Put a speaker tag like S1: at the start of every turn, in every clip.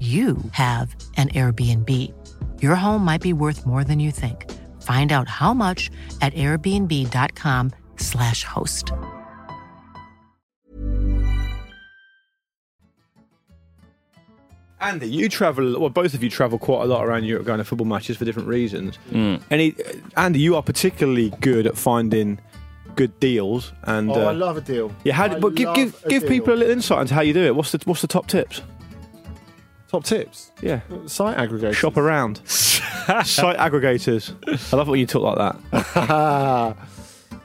S1: you have an Airbnb. Your home might be worth more than you think. Find out how much at airbnb.com/slash host.
S2: Andy, you travel. Well, both of you travel quite a lot around Europe, going to football matches for different reasons. Any, Andy, you are particularly good at finding good deals. And
S3: Oh,
S2: uh,
S3: I love a deal.
S2: yeah, how,
S3: I
S2: but give give give
S3: deal.
S2: people a little insight into how you do it. What's the what's the top tips?
S3: Top tips.
S2: Yeah,
S3: Site aggregators.
S2: shop around. Site aggregators. I love when you talk like that.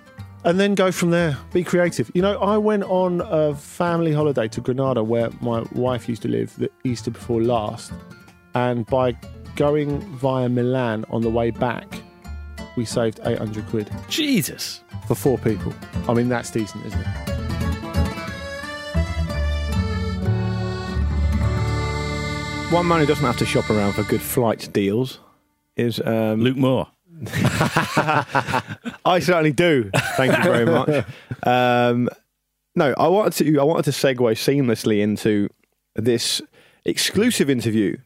S3: and then go from there. Be creative. You know, I went on a family holiday to Granada where my wife used to live the Easter before last. And by going via Milan on the way back, we saved 800 quid
S4: Jesus.
S3: for four people. I mean, that's decent, isn't it?
S2: One man who doesn't have to shop around for good flight deals is um,
S4: Luke Moore.
S2: I certainly do. Thank you very much. Um, no, I wanted to. I wanted to segue seamlessly into this exclusive interview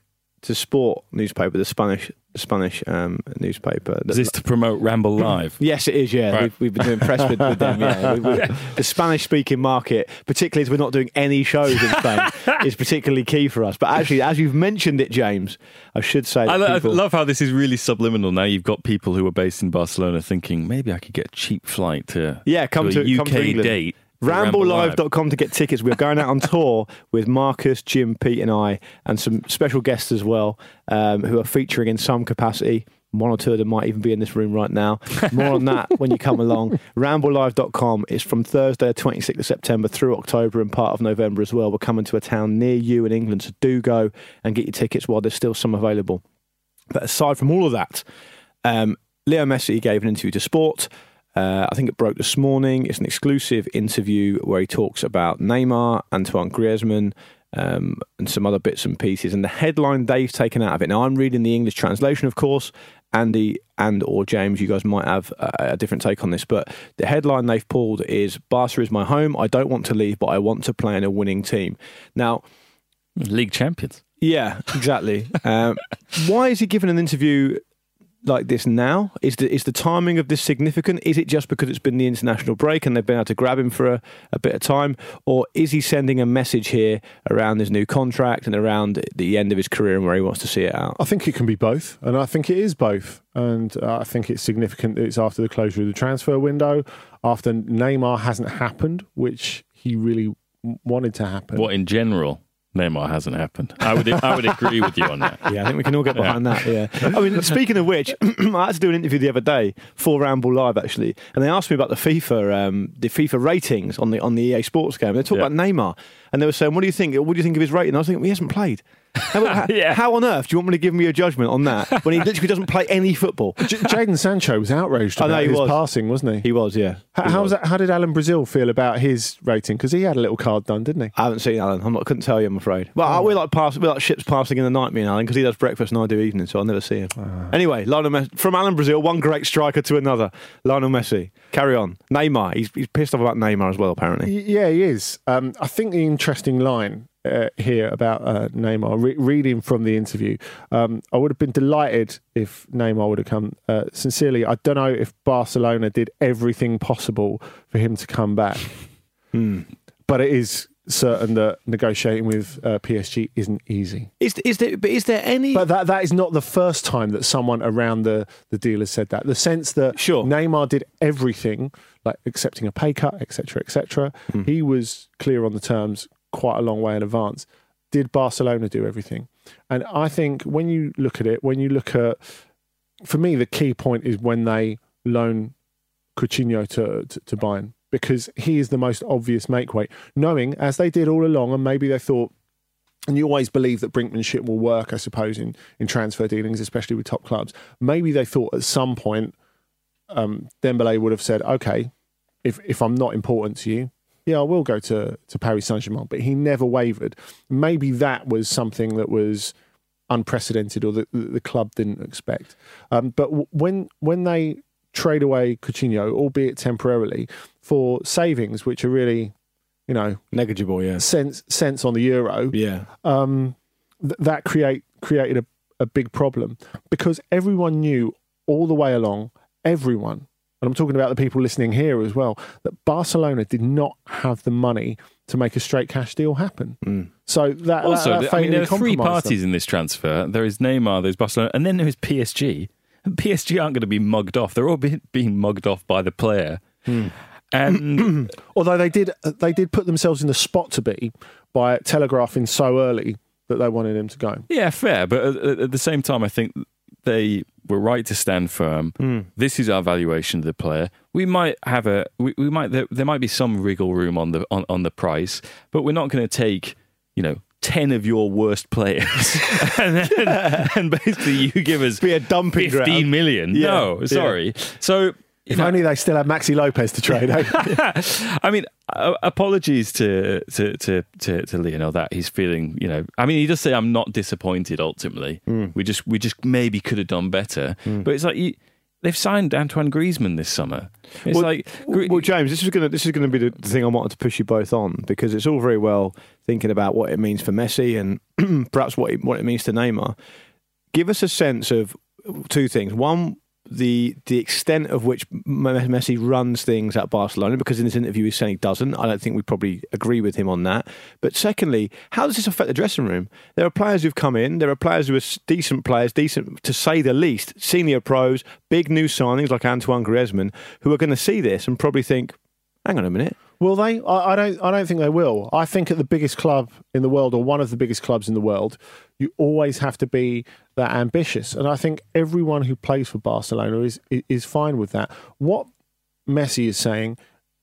S2: to Sport newspaper, the Spanish Spanish um, newspaper.
S4: Is this to promote Ramble Live?
S2: Yes, it is. Yeah,
S4: Right.
S2: we've, we've been doing press with, with them. Yeah, We- we- the Spanish-speaking market, particularly as we're not doing any shows in Spain, is particularly key for us. But actually, as you've mentioned it, James, I should say that
S4: I, lo- I love how this is really subliminal. Now you've got people who are based in Barcelona thinking maybe I could get a cheap flight to
S2: Yeah, come
S4: to,
S2: to,
S4: a
S2: come
S4: UK
S2: to
S4: date. For Ramble Live.
S2: Ramblelive.com to get tickets. We're going out on tour with Marcus, Jim, Pete, and I, and some special guests as well, um, who are featuring in some capacity. One or two of them might even be in this room right now. More on that when you come along. Ramblelive.com is from Thursday, 26th of September through October and part of November as well. We're coming to a town near you in England, so do go and get your tickets while there's still some available. But aside from all of that, um, Leo Messi gave an interview to Sport. Uh, I think it broke this morning. It's an exclusive interview where he talks about Neymar, Antoine Griezmann, um, and some other bits and pieces. And the headline they've taken out of it. Now I'm reading the English translation, of course. Andy and or James, you guys might have a, a different take on this, but the headline they've pulled is "Barca is my home. I don't want to leave, but I want to play in a winning team." Now,
S4: League champions.
S2: yeah, exactly. um, why is he giving an interview like this now? Is the is the timing of this significant? Is it just because it's been the international break and they've been able to grab him for a, a bit of time, or is he sending a message here around his new contract and around the end of his career and where he wants to see it out?
S3: I think it can be both, and I think it is both. And uh, I think it's significant that it's after the closure of the transfer window, after Neymar hasn't happened, which he really wanted to happen.
S4: What in general? Neymar hasn't happened. I would I would agree with you on that.
S2: Yeah, I think we can all get behind that. Yeah. I mean, speaking of which, I had to do an interview the other day for Ramble Live actually, and they asked me about the FIFA um, the FIFA ratings on the on the EA Sports game. They talked
S4: Yeah.
S2: about Neymar, and they were saying, "What do you think? What do you think of his rating?" I was thinking, well, "He hasn't played." How, how,
S4: Yeah.
S2: how on earth do you want me to give me a judgment on that when he literally doesn't play any football?
S3: J- Jadon Sancho was outraged
S2: I know
S3: about
S2: he
S3: his
S2: was.
S3: passing, wasn't he?
S2: He was, yeah.
S3: How,
S2: He
S3: how,
S2: was.
S3: was that, how did Alan Brazil feel about his rating? Because he had a little card done, didn't he?
S2: I haven't seen Alan. I'm not. Couldn't tell you. I'm afraid. Well,
S3: Oh.
S2: we like pass. We like ships passing in the night. Me and Alan, because he does breakfast and I do evening, so I'll never see him.
S3: Ah.
S2: Anyway, Lionel Messi from Alan Brazil, one great striker to another. Lionel Messi. Carry on. Neymar. He's, he's pissed off about Neymar as well. Apparently.
S3: Y- Yeah, he is. Um, I think the interesting line uh, here about uh, Neymar, re- reading from the interview, um, I would have been delighted if Neymar would have come. Uh, sincerely, I don't know if Barcelona did everything possible for him to come back,
S2: Hmm.
S3: but it is certain that negotiating with uh, PSG isn't easy.
S2: Is is there? But is there any?
S3: But that that is not the first time that someone around the the deal has said that. The sense that
S2: Sure.
S3: Neymar did everything, like accepting a pay cut, etc., etc.
S2: Hmm.
S3: He was clear on the terms quite a long way in advance. Did Barcelona do everything? And I think when you look at it, when you look at, for me, the key point is when they loan Coutinho to, to, to Bayern because he is the most obvious make weight, knowing as they did all along, and maybe they thought and you always believe that brinkmanship will work, I suppose, in, in transfer dealings, especially with top clubs. Maybe they thought at some point um, Dembele would have said, okay, if, if I'm not important to you, yeah, I will go to, to Paris Saint Germain. But he never wavered. Maybe that was something that was unprecedented or that the, club didn't expect. Um, but when when they trade away Coutinho, albeit temporarily, for savings, which are really, you know,
S2: negligible? Yeah.
S3: cents cents on the euro,
S2: Yeah.
S3: um, th- that create created a, a big problem because everyone knew all the way along, everyone, and I'm talking about the people listening here as well, that Barcelona did not have the money to make a straight cash deal happen. So that
S4: Also,
S3: that, that
S4: I mean, there are three
S3: compromised them.
S4: parties in this transfer. There is Neymar, there's Barcelona, and then there's PSG. And PSG aren't going to be mugged off. They're all be- being mugged off by the player.
S3: Hmm.
S4: And
S3: Although they did they did put themselves in the spot to be by telegraphing so early that they wanted him to go.
S4: yeah, fair. But at, at the same time, I think they were right to stand firm.
S3: Hmm.
S4: This is our valuation of the player. We might have a, we, we might there, there might be some wriggle room on the on, on the price, but we're not going to take, you know. 10 of your worst players and, then, and basically you give us
S2: Be a dumping
S4: 15
S2: ground.
S4: million.
S2: Yeah,
S4: No,
S2: yeah.
S4: sorry. So
S3: If only they still had Maxi Lopez to trade. eh?
S4: I mean, uh, apologies to, to to to to Lionel that he's feeling. You know, I mean, he does say I'm not disappointed. Ultimately,
S2: Hmm.
S4: we just we just maybe could have done better. But it's like you, they've signed Antoine Griezmann this summer. It's
S2: well,
S4: like
S2: well, James, this is going to this is to be the thing I wanted to push you both on because it's all very well thinking about what it means for Messi and perhaps what it, what it means to Neymar. Give us a sense of two things. One, the the extent of which Messi runs things at Barcelona, because in this interview he's saying he doesn't. I don't think we probably agree with him on that. But secondly, how does this affect the dressing room? There are players who've come in. There are players who are decent players, decent to say the least, senior pros, big new signings like Antoine Griezmann, who are going to see this and probably think, "Hang on a minute."
S3: Will they? I, I don't. I don't think they will. I think at the biggest club in the world, or one of the biggest clubs in the world, you always have to be that ambitious. And I think everyone who plays for Barcelona is is fine with that. What Messi is saying,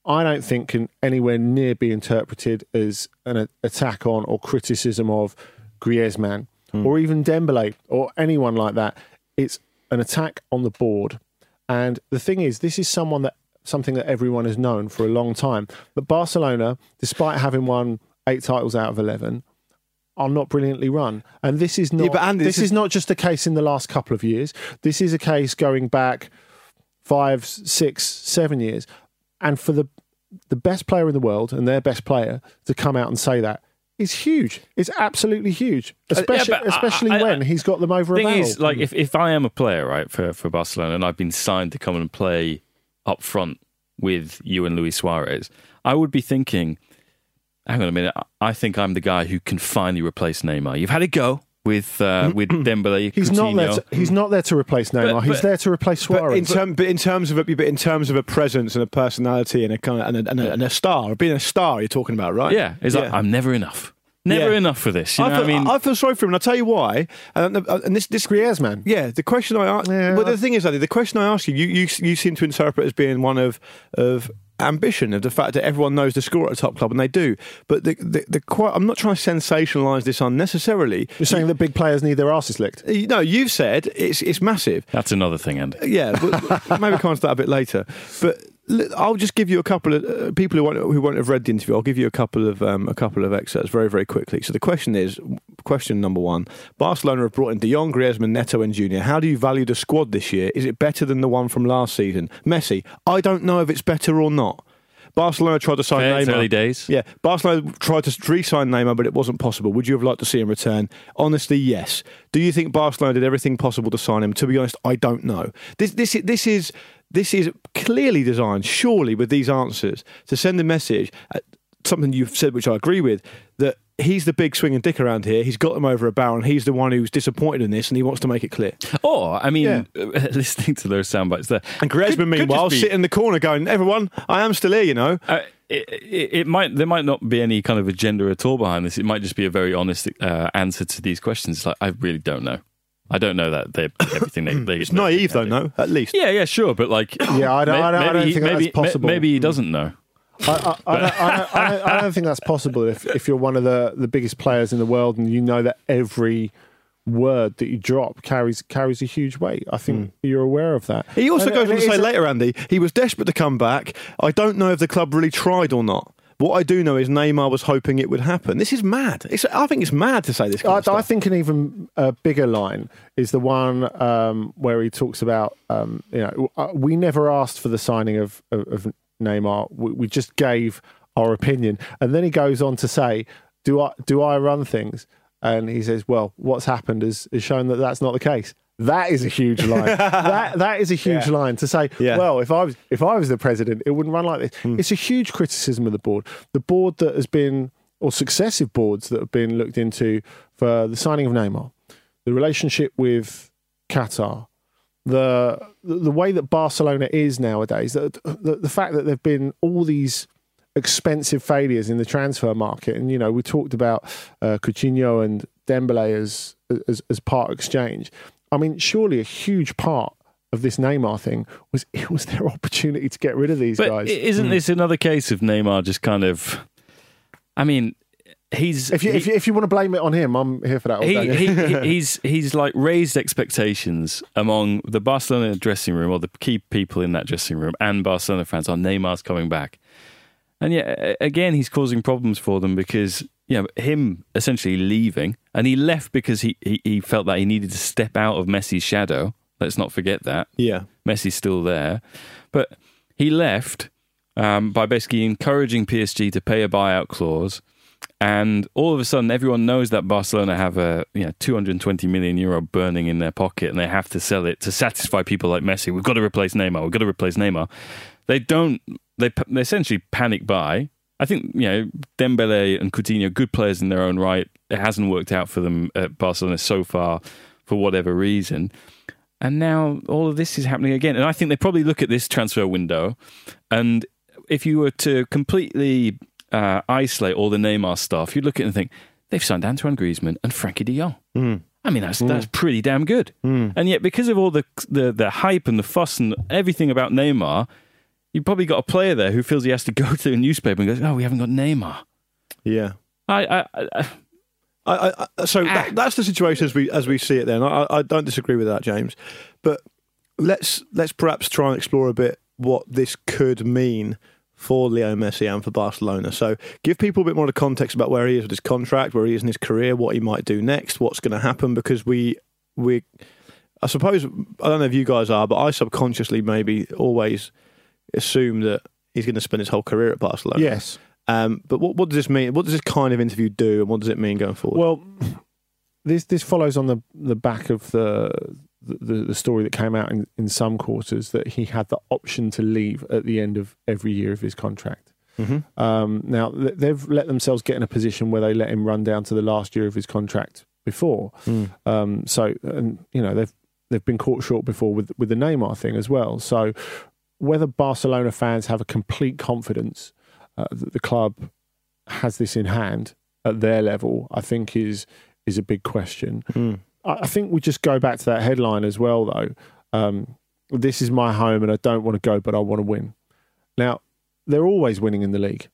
S3: I don't think can anywhere near be interpreted as an attack on or criticism of Griezmann hmm. or even Dembele or anyone like that. It's an attack on the board. And the thing is, this is someone that something that everyone has known for a long time. But Barcelona, despite having won eight titles out of eleven, are not brilliantly run. And this is not.
S2: but Andy,
S3: this,
S2: this
S3: is,
S2: is-
S3: not just a case in the last couple of years. This is a case going back five, six, seven years. And for the the best player in the world and their best player to come out and say that is huge. It's absolutely huge, uh, especially
S4: but I-
S3: especially
S4: I- I-
S3: when he's got them over a
S4: thing
S3: barrel.
S4: is, like, if, if I am a player, right, for, for Barcelona, and I've been signed to come and play up front with you and Luis Suarez, I would be thinking, hang on a minute, I think I'm the guy who can finally replace Neymar. You've had a go with uh, with Dembele.
S3: He's not there.
S4: Coutinho.
S3: To, he's not there to replace Neymar.
S4: But-
S3: he's there to replace
S2: But
S3: Suarez.
S2: in, term, but in terms of a, but in terms of a presence and a personality and a kind of, and a, and a, and a star, being a star, you're talking about, right?
S4: Yeah, it's like, I'm never enough. Never
S2: Yeah.
S4: enough for this. You know
S2: I, feel,
S4: what I mean,
S2: I feel sorry for him. And I'll tell you why. And, uh, and this, this
S3: Griezmann.
S2: Yeah, the question I ask.
S3: Yeah,
S2: well,
S3: I-
S2: the thing is, Andy, the question I ask you, you, you, you seem to interpret as being one of of ambition, of the fact that everyone knows the score at a top club, and they do. But the the, the quite, I'm not trying to sensationalise this unnecessarily.
S3: You're saying that big players need their asses licked.
S2: You- No, you've said it's it's massive.
S4: that's another thing, Andy.
S2: Yeah, but maybe come on to that a bit later. But l- I'll just give you a couple of uh, people who won't who won't have read the interview. I'll give you a couple of um, a couple of excerpts very very quickly. So the question is, question number one: Barcelona have brought in De Jong, Griezmann, Neto, and Junior. How do you value the squad this year? Is it better than the one from last season? Messi, I don't know if it's better or not. Barcelona tried to sign
S4: Fair,
S2: Neymar.
S4: early days.
S2: Yeah, Barcelona tried to re-sign Neymar, but it wasn't possible. Would you have liked to see him return? Honestly, yes. Do you think Barcelona did everything possible to sign him? To be honest, I don't know. This this this is this is clearly designed, surely, with these answers to send a message. uh, Something you've said, which I agree with, that he's the big swinging dick around here. He's got them over a barrel, and he's the one who's disappointed in this, and he wants to make it clear.
S4: Or, I mean,
S2: Yeah.
S4: listening to those sound bites there.
S2: And Griezmann,
S4: could- could
S2: meanwhile,
S4: just be-
S2: sitting in the corner going, "Everyone, I am still here," you know.
S4: Uh, it, it, it might there might not be any kind of agenda at all behind this. It might just be a very honest uh, answer to these questions. It's like I really don't know. I don't know that they everything they. they
S2: It's naive, though, no, at least.
S4: Yeah, yeah, sure, but like,
S3: Yeah, I don't- I don't- I don't
S4: he-
S3: think that's possible.
S4: Maybe he doesn't know.
S3: I, I, I, don't, I, don't, I, don't, I don't think that's possible if, if you're one of the, the biggest players in the world and you know that every word that you drop carries carries a huge weight. I think hmm. you're aware of that.
S2: He also
S3: And-
S2: goes
S3: and
S2: on to say
S3: is
S2: later, Andy, he was desperate to come back. I don't know if the club really tried or not. What I do know is Neymar was hoping it would happen. This is mad. It's, I think it's mad to say this.
S3: I. I think an even uh, bigger line is the one um, where he talks about, um, you know, uh, we never asked for the signing of, of, of Neymar. We, we just gave our opinion, and then he goes on to say, "Do I do I run things?" And he says, "Well, what's happened is, is shown that that's not the case." That is a huge line. that that is a huge
S2: Yeah.
S3: line to say.
S2: Yeah.
S3: Well, if I was if I was the president, it wouldn't run like this.
S2: Hmm.
S3: It's a huge criticism of the board. The board that has been, or successive boards that have been looked into for the signing of Neymar, the relationship with Qatar, the the, way that Barcelona is nowadays, the, the the fact that there've been all these expensive failures in the transfer market, and you know we talked about uh, Coutinho and Dembele as as as part of exchange. I mean, surely a huge part of this Neymar thing was it was their opportunity to get rid of these
S4: But
S3: guys.
S4: isn't
S2: Hmm.
S4: this another case of Neymar just kind of? I mean, he's
S3: if you, if you if you want to blame it on him, I'm here for that. All
S4: he,
S3: day.
S4: he, he- he's he's like raised expectations among the Barcelona dressing room or the key people in that dressing room and Barcelona fans on Neymar's coming back, and yet again he's causing problems for them because you know him essentially leaving and he left because he, he, he felt that he needed to step out of Messi's shadow. Let's not forget that.
S2: yeah.
S4: Messi's still there, but he left um, by basically encouraging PSG to pay a buyout clause. And all of a sudden, everyone knows that Barcelona have a you know 220 million euro burning in their pocket, and they have to sell it to satisfy people like Messi. We've got to replace Neymar. We've got to replace Neymar. They don't. They, they essentially panic buy. I think you know Dembele and Coutinho, good players in their own right. It hasn't worked out for them at Barcelona so far, for whatever reason. And now all of this is happening again. And I think they probably look at this transfer window, and if you were to completely uh, isolate all the Neymar stuff, you'd look at it and think they've signed Antoine Griezmann and Frenkie De Jong. Hmm. I mean, that's hmm. that's pretty damn good. Hmm. And yet, because of all the, the the hype and the fuss and everything about Neymar, you've probably got a player there who feels he has to go to the newspaper and goes, "Oh, we haven't got Neymar."
S2: Yeah.
S4: I, I, I
S2: I, I, so that, ah. that's the situation as we as we see it. Then I, I don't disagree with that, James. But let's let's perhaps try and explore a bit what this could mean for Leo Messi and for Barcelona. So give people a bit more of context about where he is with his contract, where he is in his career, what he might do next, what's going to happen. Because we we I suppose I don't know if you guys are, but I subconsciously maybe always assume that he's going to spend his whole career at Barcelona.
S3: yes.
S2: Um, but what, what does this mean? What does this kind of interview do, and what does it mean going forward?
S3: Well, this this follows on the the back of the the, the story that came out in, in some quarters that he had the option to leave at the end of every year of his contract.
S2: Mm-hmm.
S3: Um, now they've let themselves get in a position where they let him run down to the last year of his contract before. Um, so and you know they've they've been caught short before with with the Neymar thing as well. So whether Barcelona fans have a complete confidence uh, that the club has this in hand at their level, I think is is a big question. I, I think we just go back to that headline as well, though. Um, this is my home, and I don't want to go, but I want to win. Now, they're always winning in the league.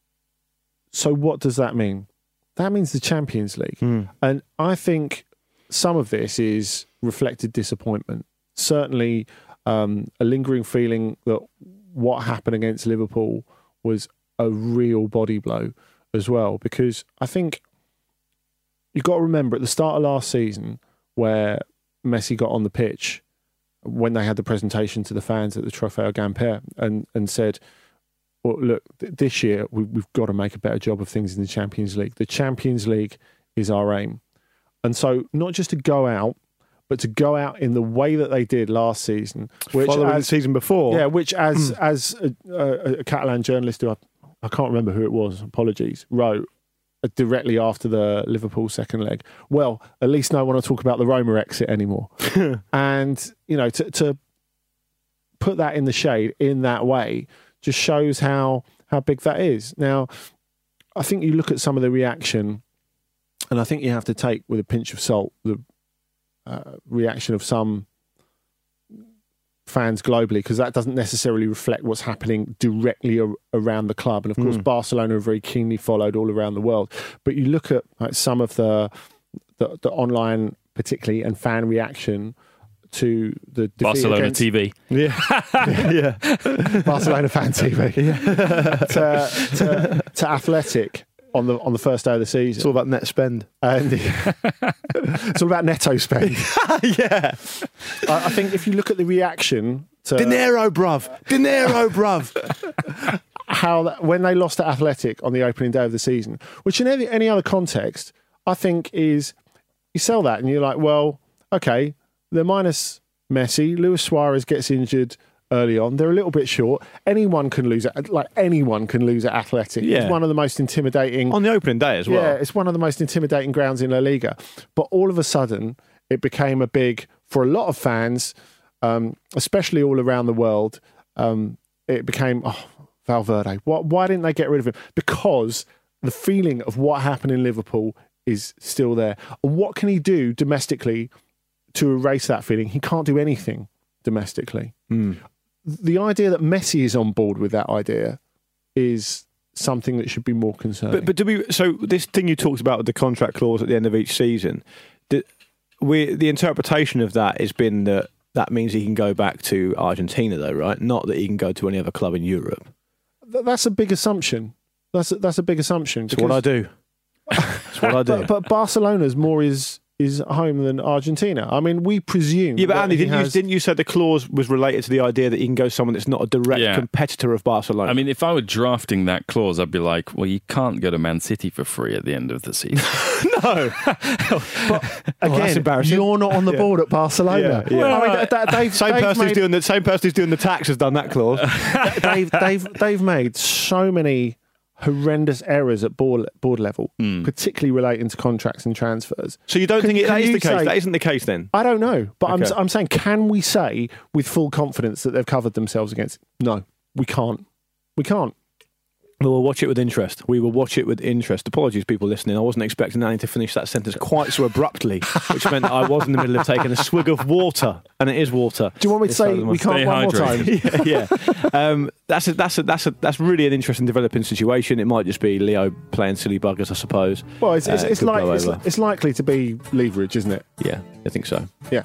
S3: So, what does that mean? That means the Champions League. And I think some of this is reflected disappointment. Certainly, um, a lingering feeling that what happened against Liverpool was a real body blow as well. Because I think you've got to remember at the start of last season, where Messi got on the pitch when they had the presentation to the fans at the Trofeo Gamper and, and said, well, look, this year we, we've got to make a better job of things in the Champions League. The Champions League is our aim. And so, not just to go out, but to go out in the way that they did last season, which
S2: Following the season before.
S3: yeah, which as as a, a, a Catalan journalist who I, I can't remember who it was, apologies, wrote uh, directly after the Liverpool second leg. Well, at least no one will talk about the Roma exit anymore. and you know, to, to put that in the shade in that way just shows how how big that is. Now, I think you look at some of the reaction, and I think you have to take with a pinch of salt the uh, reaction of some fans globally because that doesn't necessarily reflect what's happening directly ar- around the club. And of course, Barcelona are very keenly followed all around the world. But you look at like, some of the, the the online, particularly and fan reaction to the
S4: Barcelona
S3: against-
S4: TV.
S2: Yeah. yeah.
S3: Barcelona fan TV to, to, to Athletic on the on the first day of the season.
S2: It's all about net spend.
S3: and it's all about netto spend.
S2: yeah.
S3: I, I think if you look at the reaction to
S2: Dinero, bruv. Dinero, bruv.
S3: how that, when they lost to Athletic on the opening day of the season, which in any, any other context, I think is you sell that and you're like, well, okay, they're minus Messi. Luis Suarez gets injured early on. They're a little bit short. Anyone can lose at like anyone can lose at Athletic.
S2: Yeah.
S3: It's one of the most intimidating
S2: On the opening day as well.
S3: Yeah, it's one of the most intimidating grounds in La Liga. But all of a sudden, it became a big for a lot of fans, um, especially all around the world. Um, it became oh, Valverde. What, why didn't they get rid of him? Because the feeling of what happened in Liverpool is still there. And what can he do domestically to erase that feeling? He can't do anything domestically. The idea that Messi is on board with that idea is something that should be more concerning.
S2: But but do we? So this thing you talked about with the contract clause at the end of each season, the, we the interpretation of that has been that that means he can go back to Argentina, though, right? Not that he can go to any other club in Europe.
S3: Th- that's a big assumption. That's a, that's a big assumption.
S2: It's what I do. It's what I do.
S3: But, but Barcelona's more is is home than Argentina. I mean, we presume.
S2: yeah, but Andy, didn't,
S3: has-
S2: you, didn't you say the clause was related to the idea that he can go someone that's not a direct
S4: Yeah.
S2: competitor of Barcelona?
S4: I mean, if I were drafting that clause, I'd be like, well, you can't go to Man City for free at the end of the season.
S2: no.
S3: again,
S2: embarrassing.
S3: you're not on the board at Barcelona.
S2: Yeah, yeah.
S3: I mean, th- th- they've,
S2: same
S3: they've
S2: person who's doing the same person who's doing the tax has done that clause.
S3: they've, they've, they've made so many horrendous errors at board, board level,
S2: Hmm.
S3: particularly relating to contracts and transfers.
S2: so you don't
S3: Can-
S2: think it, that is the case?
S3: Say,
S2: that isn't the case then.
S3: I don't know, but
S2: Okay.
S3: I'm, I'm saying, can we say with full confidence that they've covered themselves against? No, we can't. We can't.
S2: We will watch it with interest. We will watch it with interest. Apologies, people listening. I wasn't expecting Annie to finish that sentence quite so abruptly, which meant I was in the middle of taking a swig of water, and it is water.
S3: Do you want me to
S2: This
S3: say
S2: side
S3: we can't
S4: Stay
S3: one more time?
S2: yeah, yeah. Um, that's a, that's a, that's a, that's really an interesting developing situation. It might just be Leo playing silly buggers, I suppose.
S3: Well, it's, it's,
S2: Uh,
S3: it's,
S2: could
S3: like, it's, it's likely to be leverage, isn't it?
S2: Yeah, I think so.
S3: Yeah.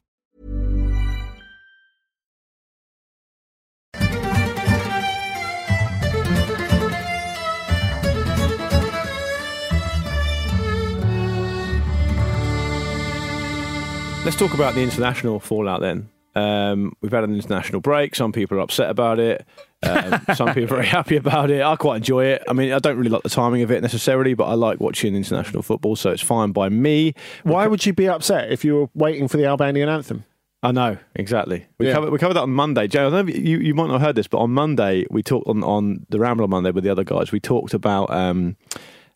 S2: Let's talk about the international fallout then. Um, we've had an international break. Some people are upset about it. Um, some people are very happy about it. I quite enjoy it. I mean, I don't really like the timing of it necessarily, but I like watching international football, so it's fine by me.
S3: Why would you be upset if you were waiting for the Albanian anthem?
S2: I know exactly. We
S3: Yeah.
S2: covered we covered that on Monday. Joe, I don't know if you you might not have heard this, but on Monday we talked on on the Ramble on Monday with the other guys. We talked about. Um,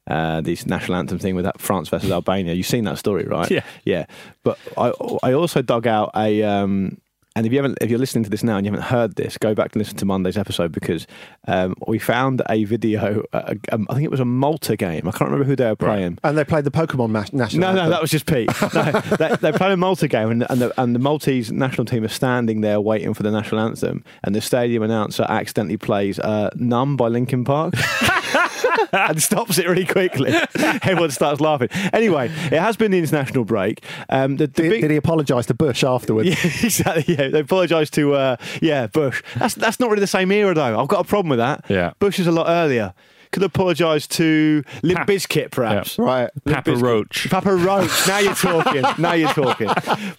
S2: uh, this national anthem thing with that France versus Albania. You've seen that story, right?
S4: Yeah.
S2: yeah. But I I also dug out a um, and if you haven't if you're listening to this now and you haven't heard this, go back and listen to Monday's episode because um, we found a video. Uh, um, I think it was a Malta game. I can't remember who they were playing.
S3: And they played the Pokemon mas- national
S2: No, no, that was just Pete. No, they, they played a Malta game, and, and, the, and the Maltese national team are standing there waiting for the national anthem, and the stadium announcer accidentally plays uh, "Numb" by Linkin Park. and stops it really quickly. Everyone starts laughing. Anyway, it has been the international break. Um, the, the
S3: Did,
S2: big,
S3: did he apologise to Bush afterwards?
S2: yeah, exactly. Yeah, they apologise to uh, yeah Bush. That's that's not really the same era though. I've got a problem with that.
S4: Yeah.
S2: Bush is a lot earlier. Could apologise to Limp
S4: Pap-
S2: Bizkit, perhaps.
S4: Yeah.
S3: Right.
S2: Limp
S4: Papa
S2: Bizkit.
S4: Roach.
S2: Papa Roach. Now you're talking. now you're talking.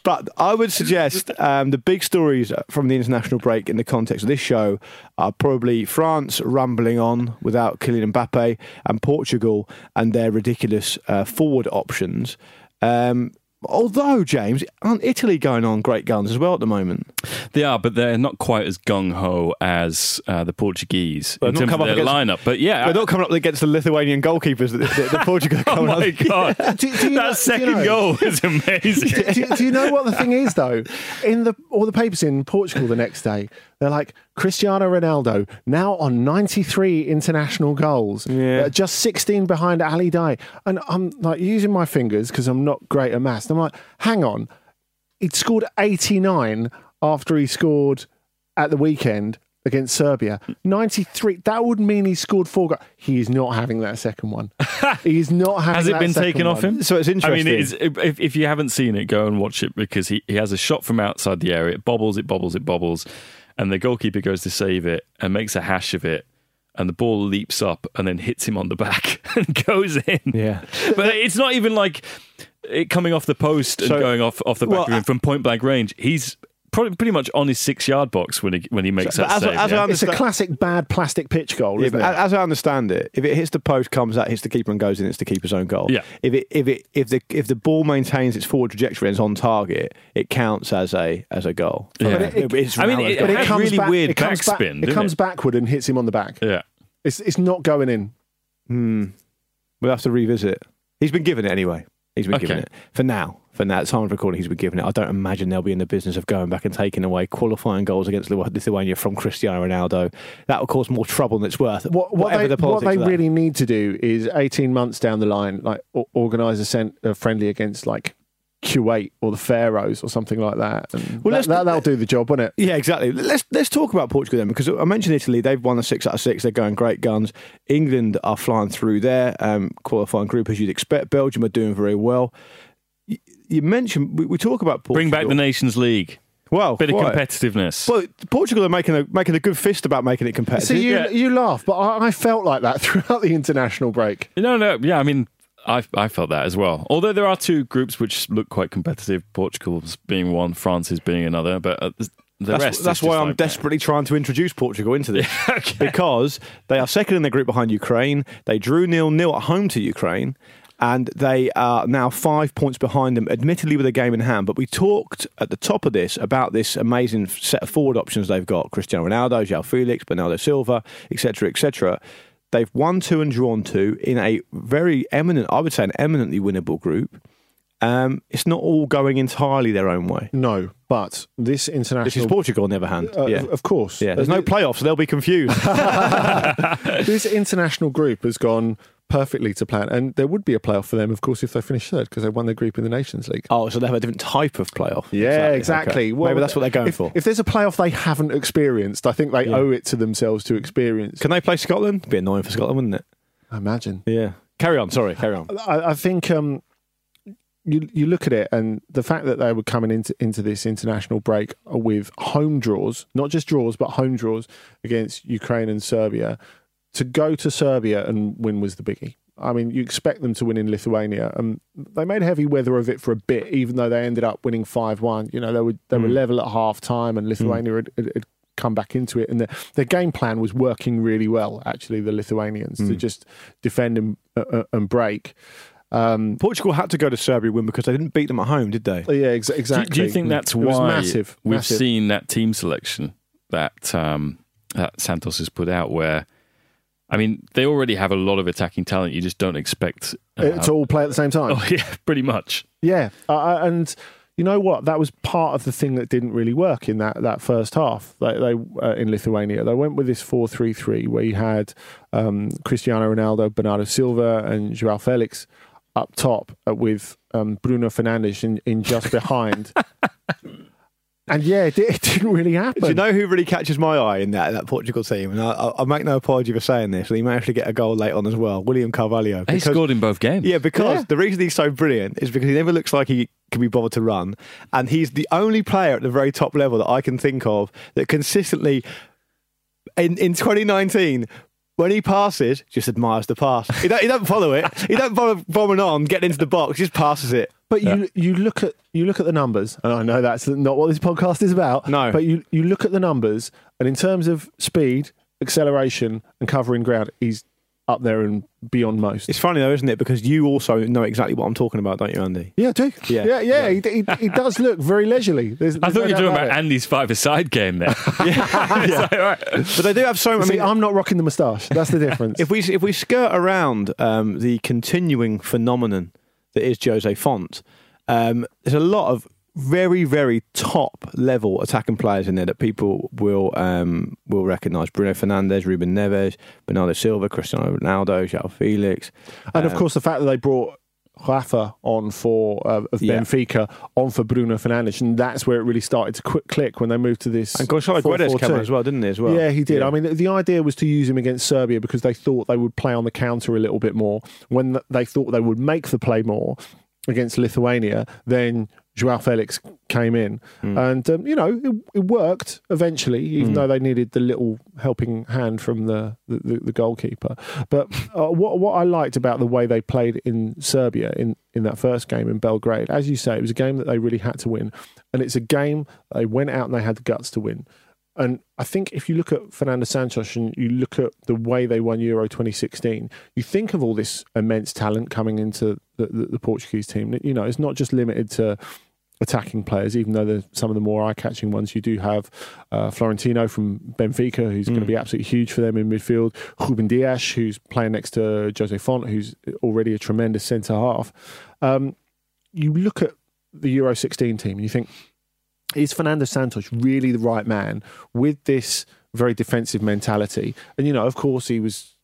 S2: But I would suggest um, the big stories from the international break in the context of this show are probably France rumbling on without Kylian Mbappe and Portugal and their ridiculous uh, forward options. Um, although, James, aren't Italy going on great guns as well at the moment?
S4: They are, but they're not quite as gung ho as uh, the Portuguese
S2: Well,
S4: in terms
S2: come
S4: of
S2: up
S4: their
S2: against-
S4: lineup. But yeah,
S2: They're not coming up against the Lithuanian goalkeepers that the, the, Portugal
S4: oh my
S2: up.
S4: god,
S3: Do- do you know-
S4: that
S3: you
S4: second
S3: know-
S4: goal is amazing.
S3: do, do- do you know what the thing is though? In the all the papers in Portugal the next day, they're like Cristiano Ronaldo now on 93 international goals,
S2: Yeah.
S3: uh, just 16 behind Ali Daei, and I'm like using my fingers because I'm not great at maths. I'm like, hang on, he'd scored 89 after he scored at the weekend against Serbia. 93. That would mean he scored four goals. He is not having that second one. He's not having.
S4: Has it
S3: that
S4: been
S3: second
S4: taken off him?
S2: So it's interesting.
S4: I mean,
S2: interesting.
S4: it's, if, if you haven't seen it, go and watch it because he, he has a shot from outside the area. It bobbles, it bobbles, it bobbles. And the goalkeeper goes to save it and makes a hash of it. And the ball leaps up and then hits him on the back and goes in.
S2: Yeah.
S4: But it's not even like it coming off the post and
S2: So-
S4: going off, off the back
S2: well,
S4: of him from point blank range. He's probably pretty much on his six yard box when he when he makes
S2: So-
S4: that
S2: as-
S4: save.
S2: as
S4: yeah.
S2: I
S3: It's a classic bad plastic pitch goal,
S2: Yeah,
S3: isn't
S2: but
S3: it?
S2: as I understand it, if it hits the post, comes out, hits the keeper, and goes in, it's the keeper's own goal.
S4: Yeah.
S2: If it if it if the if the ball maintains its forward trajectory and is on target, it counts as a as a goal.
S4: Yeah.
S2: But it- it's
S4: I mean, it-
S2: goal.
S4: it has really
S3: back,
S4: weird
S3: it comes back-
S4: backspin,
S3: it comes
S4: it?
S3: backward and hits him on the back.
S4: yeah.
S3: It's it's not going in. Hmm.
S2: We'll have to revisit. He's been given it anyway. He's been given it for now. For now, at time of recording, he's been given it. I don't imagine they'll be in the business of going back and taking away qualifying goals against Lithuania from Cristiano Ronaldo. That will cause more trouble than it's worth.
S3: What, what
S2: whatever
S3: they,
S2: the
S3: what they really need to do is 18 months down the line, like organise a, cent, a friendly against like Kuwait or the Faroes or something like that. And
S2: Well,
S3: that, that, that'll do the job, won't it?
S2: Yeah, exactly. Let's let's talk about Portugal then, because I mentioned Italy. They've won a six out of six. They're going great guns. England are flying through their um, qualifying group as you'd expect. Belgium are doing very well. You, you mentioned we, we talk about Portugal.
S4: Bring back the Nations League.
S2: well,
S4: Bit of
S2: why?
S4: competitiveness.
S2: Well, Portugal are making a making a good fist about making it competitive.
S3: So you
S4: Yeah.
S3: you laugh, but I, I felt like that throughout the international break.
S4: No, no, yeah, I mean, I I felt that as well. Although there are two groups which look quite competitive, Portugal's being one, France's being another, but uh, the
S2: that's
S4: rest.
S2: that's
S4: is
S2: why I'm
S4: like,
S2: desperately trying to introduce Portugal into this because they are second in their group behind Ukraine. They drew nil nil at home to Ukraine. And they are now five points behind them, admittedly with a game in hand. But we talked at the top of this about this amazing set of forward options they've got: Cristiano Ronaldo, João Felix, Bernardo Silva, etc., etc. They've won two and drawn two in a very eminent, I would say, an eminently winnable group. Um, it's not all going entirely their own way.
S3: No, but this international.
S2: This is Portugal, on the other hand.
S3: Uh,
S2: yeah.
S3: Of course.
S2: Yeah, there's no playoffs, so they'll be confused.
S3: this international group has gone perfectly to plan, and there would be a playoff for them, of course, if they finish third because they won their group in the Nations League.
S2: oh, so they have a different type of playoff.
S3: Yeah,
S2: okay.
S3: exactly. Well,
S2: Maybe that's what they're going
S3: if,
S2: for.
S3: If there's a playoff they haven't experienced, I think they
S2: Yeah.
S3: owe it to themselves to experience.
S2: Can they play Scotland? It'd be annoying for Scotland, wouldn't it?
S3: I imagine.
S2: Yeah. Carry on. Sorry, carry on.
S3: I, I think um, you you look at it, and the fact that they were coming into into this international break with home draws, not just draws, but home draws against Ukraine and Serbia, to go to Serbia and win was the biggie. I mean, you expect them to win in Lithuania, and they made heavy weather of it for a bit, even though they ended up winning five one. You know, they were they were
S2: Mm.
S3: level at half time, and Lithuania had, had, had come back into it, and their, their game plan was working really well. Actually, the Lithuanians to
S2: Mm.
S3: just defend and, uh, uh, and break. Um,
S2: Portugal had to go to Serbia win because they didn't beat them at home, did they?
S3: yeah, ex-
S4: Do,
S3: exactly.
S4: do you think that's
S3: It
S4: why
S3: massive?
S4: we've
S3: massive.
S4: seen that team selection that um, that Santos has put out? Where, I mean, they already have a lot of attacking talent. You just don't expect
S3: it to all play at the same time.
S4: Oh yeah, pretty much.
S3: Yeah, uh, and you know what? That was part of the thing that didn't really work in that, that first half. They, they uh, in Lithuania they went with this four three three where you had um, Cristiano Ronaldo, Bernardo Silva, and Joao Felix up top uh, with um, Bruno Fernandes in, in just behind. and yeah, it, it didn't really happen.
S2: Do you know who really catches my eye in that that Portugal team? And I, I, I make no apology for saying this. And he managed to get a goal late on as well. William Carvalho.
S4: He scored in both games.
S2: Yeah, because
S3: Yeah.
S2: the reason he's so brilliant is because he never looks like he can be bothered to run, and he's the only player at the very top level that I can think of that consistently in in 2019. When he passes, just admires the pass. He don't, he don't follow it. He don't bother bombing on, getting into the box. He just passes it.
S3: But you you look at you look at the numbers, and I know that's not what this podcast is about.
S2: No.
S3: but you you look at the numbers, and in terms of speed, acceleration, and covering ground, he's up there and beyond most.
S2: It's funny though, isn't it? Because you also know exactly what I'm talking about, don't you, Andy?
S3: yeah, I do.
S2: Yeah.
S3: yeah, yeah. He, he, he does look very leisurely. There's,
S4: I thought
S3: no
S4: you were talking about
S3: it.
S4: Andy's five-a-side game there. It's like, all right.
S2: But they do have so. I
S3: See,
S2: mean,
S3: I'm not rocking the moustache. That's the difference.
S2: if we if we skirt around um, the continuing phenomenon that is Jose Fonte, um, there's a lot of very very top level attacking players in there that people will um, will recognise. Bruno Fernandes, Ruben Neves, Bernardo Silva, Cristiano Ronaldo, João Felix,
S3: and of
S2: um,
S3: course, the fact that they brought Rafa on for uh, of
S2: Yeah.
S3: Benfica on for Bruno Fernandes, and that's where it really started to quick click when they moved to this.
S2: and Gonzalo Guedes came as well, didn't he? As well,
S3: Yeah, he did.
S2: Yeah.
S3: I mean, the idea was to use him against Serbia because they thought they would play on the counter a little bit more. When they thought they would make the play more against Lithuania, then Joao Felix came in.
S2: Hmm.
S3: And, um, you know, it, it worked eventually, even though they needed the little helping hand from the, the, the, the goalkeeper. But uh, what, what I liked about the way they played in Serbia in, in that first game in Belgrade, as you say, it was a game that they really had to win. And it's a game they went out and they had the guts to win. And I think if you look at Fernando Santos and you look at the way they won Euro 2016, you think of all this immense talent coming into the, the, the Portuguese team. You know, it's not just limited to attacking players, even though there's some of the more eye-catching ones. You do have uh, Florentino from Benfica, who's going to be absolutely huge for them in midfield. Ruben Dias, who's playing next to Jose Fonte, who's already a tremendous centre half. Um, you look at the Euro 16 team and you think, is Fernando Santos really the right man with this very defensive mentality? And you know, of course, he was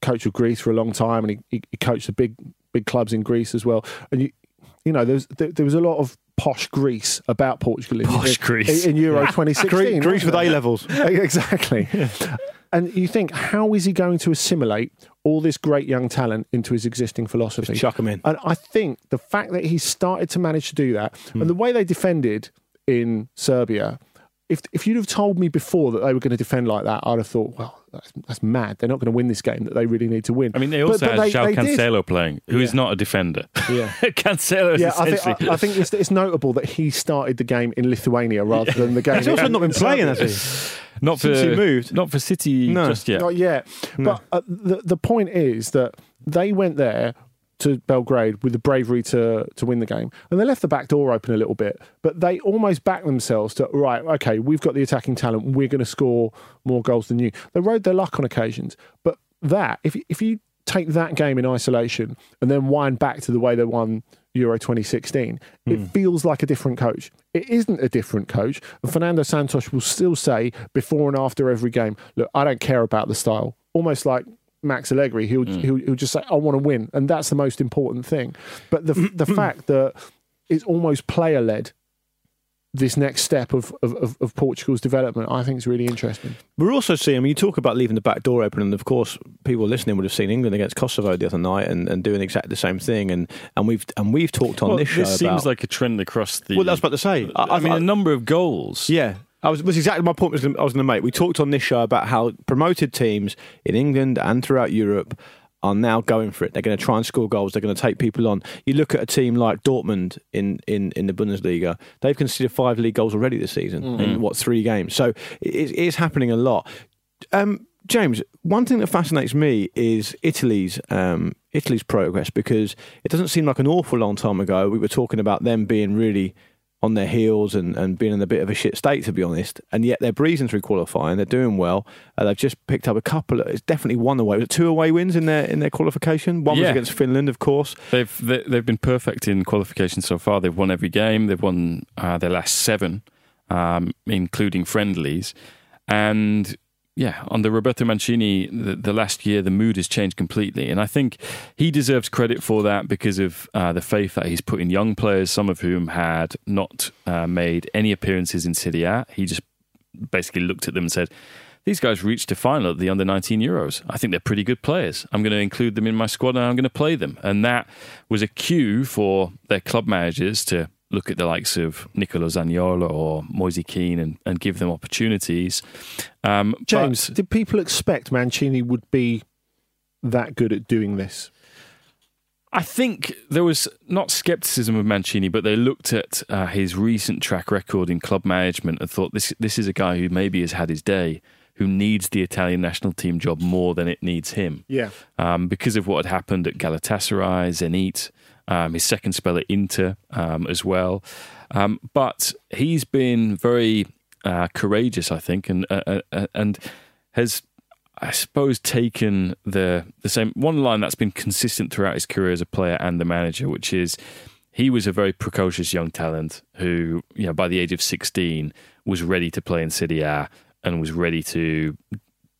S3: coach of Greece for a long time, and he, he, he coached the big big clubs in Greece as well. And you you know, there was there, there was a lot of posh Greece about Portugal in,
S4: Posh
S3: in,
S4: Greece.
S3: in Euro 2016.
S2: Greece, Greece with A levels.
S3: exactly. And you think, how is he going to assimilate all this great young talent into his existing philosophy?
S2: Just chuck 'em in.
S3: And I think the fact that he started to manage to do that,
S2: Hmm.
S3: and the way they defended in Serbia, if if you'd have told me before that they were going to defend like that, I'd have thought, well, that's, that's mad. They're not going to win this game that they really need to win.
S4: I mean, they also
S3: but
S4: had
S3: they-
S4: João
S3: they did.
S4: Cancelo playing, who is not a defender.
S3: Yeah.
S4: Cancelo is
S3: Yeah, I
S4: essentially.
S3: think, I, I think it's, it's notable that he started the game in Lithuania rather than the game.
S2: He's also not been playing,
S3: Serbia.
S2: has he?
S4: not for
S2: since he moved.
S4: Not for City
S2: No.
S4: just yet.
S3: Not yet. But uh, the the point is that they went there to Belgrade with the bravery to to win the game, and they left the back door open a little bit. But they almost backed themselves to right. Okay, we've got the attacking talent. We're going to score more goals than you. They rode their luck on occasions, but. that, if if you take that game in isolation and then wind back to the way they won Euro 2016, it
S2: Hmm.
S3: feels like a different coach. It isn't a different coach. And Fernando Santos will still say before and after every game, look, I don't care about the style. Almost like Max Allegri, he'll,
S2: Hmm.
S3: he'll, he'll just say, I want to win. And that's the most important thing. But the, the fact that it's almost player led, this next step of, of, of, of Portugal's development, I think is really interesting.
S2: We're also seeing, I mean, you talk about leaving the back door open, and of course, people listening would have seen England against Kosovo the other night and, and doing exactly the same thing. And, and we've and we've talked on
S4: Well,
S2: this show
S4: seems
S2: about.
S4: like a trend across the.
S2: well, that's was about to say.
S4: I, mean, a number of goals.
S2: Yeah. I was, was exactly my point was gonna, I was going to make. We talked on this show about how promoted teams in England and throughout Europe are now going for it. They're going to try and score goals. They're going to take people on. You look at a team like Dortmund in, in, in the Bundesliga. They've conceded five league goals already this season in what three games. So it is happening a lot. Um, James, one thing that fascinates me is Italy's um, Italy's progress because it doesn't seem like an awful long time ago we were talking about them being really on their heels and, and being in a bit of a shit state, to be honest. And yet they're breezing through qualifying. They're doing well. Uh, they've just picked up a couple. Of, it's definitely one away. Was it two away wins in their in their qualification? One was against Finland, of course.
S4: They've they, they've been perfect in qualification so far. They've won every game. They've won uh, their last seven, um, including friendlies, and yeah, under Roberto Mancini, the, the last year the mood has changed completely, and I think he deserves credit for that because of uh, the faith that he's put in young players, some of whom had not uh, made any appearances in Serie A. He just basically looked at them and said. These guys reached a final at the under 19 Euros. I think they're pretty good players. I'm going to include them in my squad and I'm going to play them. And that was a cue for their club managers to look at the likes of Nicola Zaniolo or Moise Kean and, and give them opportunities. Um, but-
S3: James, did people expect Mancini would be that good at doing this?
S4: I think there was not skepticism of Mancini, but they looked at uh, his recent track record in club management and thought this this is a guy who maybe has had his day, who needs the Italian national team job more than it needs him.
S3: Yeah.
S4: Um, because of what had happened at Galatasaray, Zenit, um, his second spell at Inter um, as well. Um, but he's been very uh, courageous, I think, and uh, uh, and has I suppose taken the the same one line that's been consistent throughout his career as a player and the manager, which is he was a very precocious young talent who, you know, by the age of sixteen was ready to play in Serie A and was ready to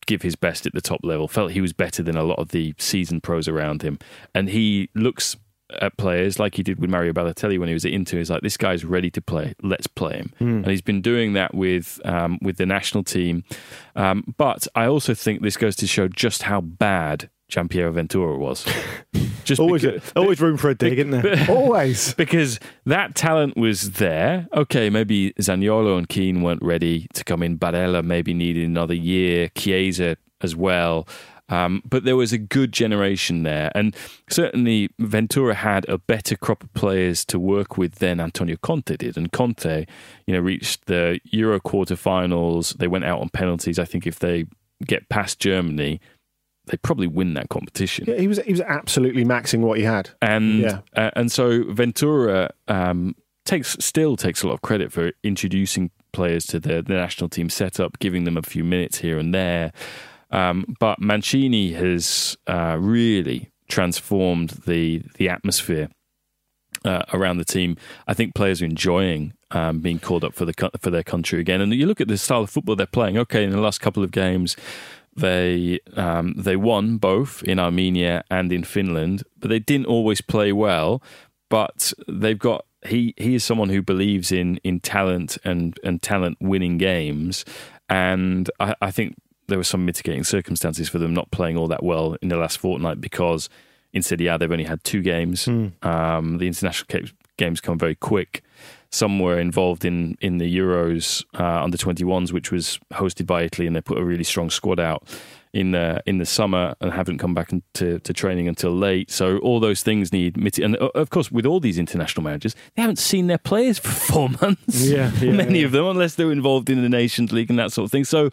S4: give his best at the top level. Felt he was better than a lot of the seasoned pros around him, and he looks at players like he did with Mario Balotelli when he was at Inter. He's like, this guy's ready to play. Let's play him, and he's been doing that with um, with the national team. Um, but I also think this goes to show just how bad Giampiero Ventura was. Just
S2: Always,
S4: because-
S2: always room for a dig, isn't there?
S3: Always.
S4: because that talent was there. Okay, maybe Zaniolo and Kean weren't ready to come in. Barella maybe needed another year. Chiesa as well. Um, but there was a good generation there, and certainly Ventura had a better crop of players to work with than Antonio Conte did. And Conte, you know, reached the Euro quarterfinals. They went out on penalties. I think if they get past Germany, they probably win that competition
S3: Yeah, he was he was absolutely maxing what he had.
S4: and
S3: Yeah.
S4: uh, and so Ventura um, takes still takes a lot of credit for introducing players to the, the national team setup, giving them a few minutes here and there. Um, but Mancini has uh, really transformed the the atmosphere uh, around the team. I think players are enjoying um, being called up for the for their country again. And you look at the style of football they're playing. Okay, in the last couple of games, they um, they won both in Armenia and in Finland, but they didn't always play well. But they've got he he is someone who believes in in talent and and talent winning games, and I, I think there were some mitigating circumstances for them not playing all that well in the last fortnight because in Serie A they've only had two games. Um, the international games come very quick. Some were involved in in the Euros uh, under 21s, which was hosted by Italy, and they put a really strong squad out in the in the summer and haven't come back into to training until late. So all those things need and uh, of course with all these international managers, they haven't seen their players for four months.
S2: Yeah, yeah,
S4: many
S2: yeah.
S4: of them, unless they're involved in the Nations League and that sort of thing. So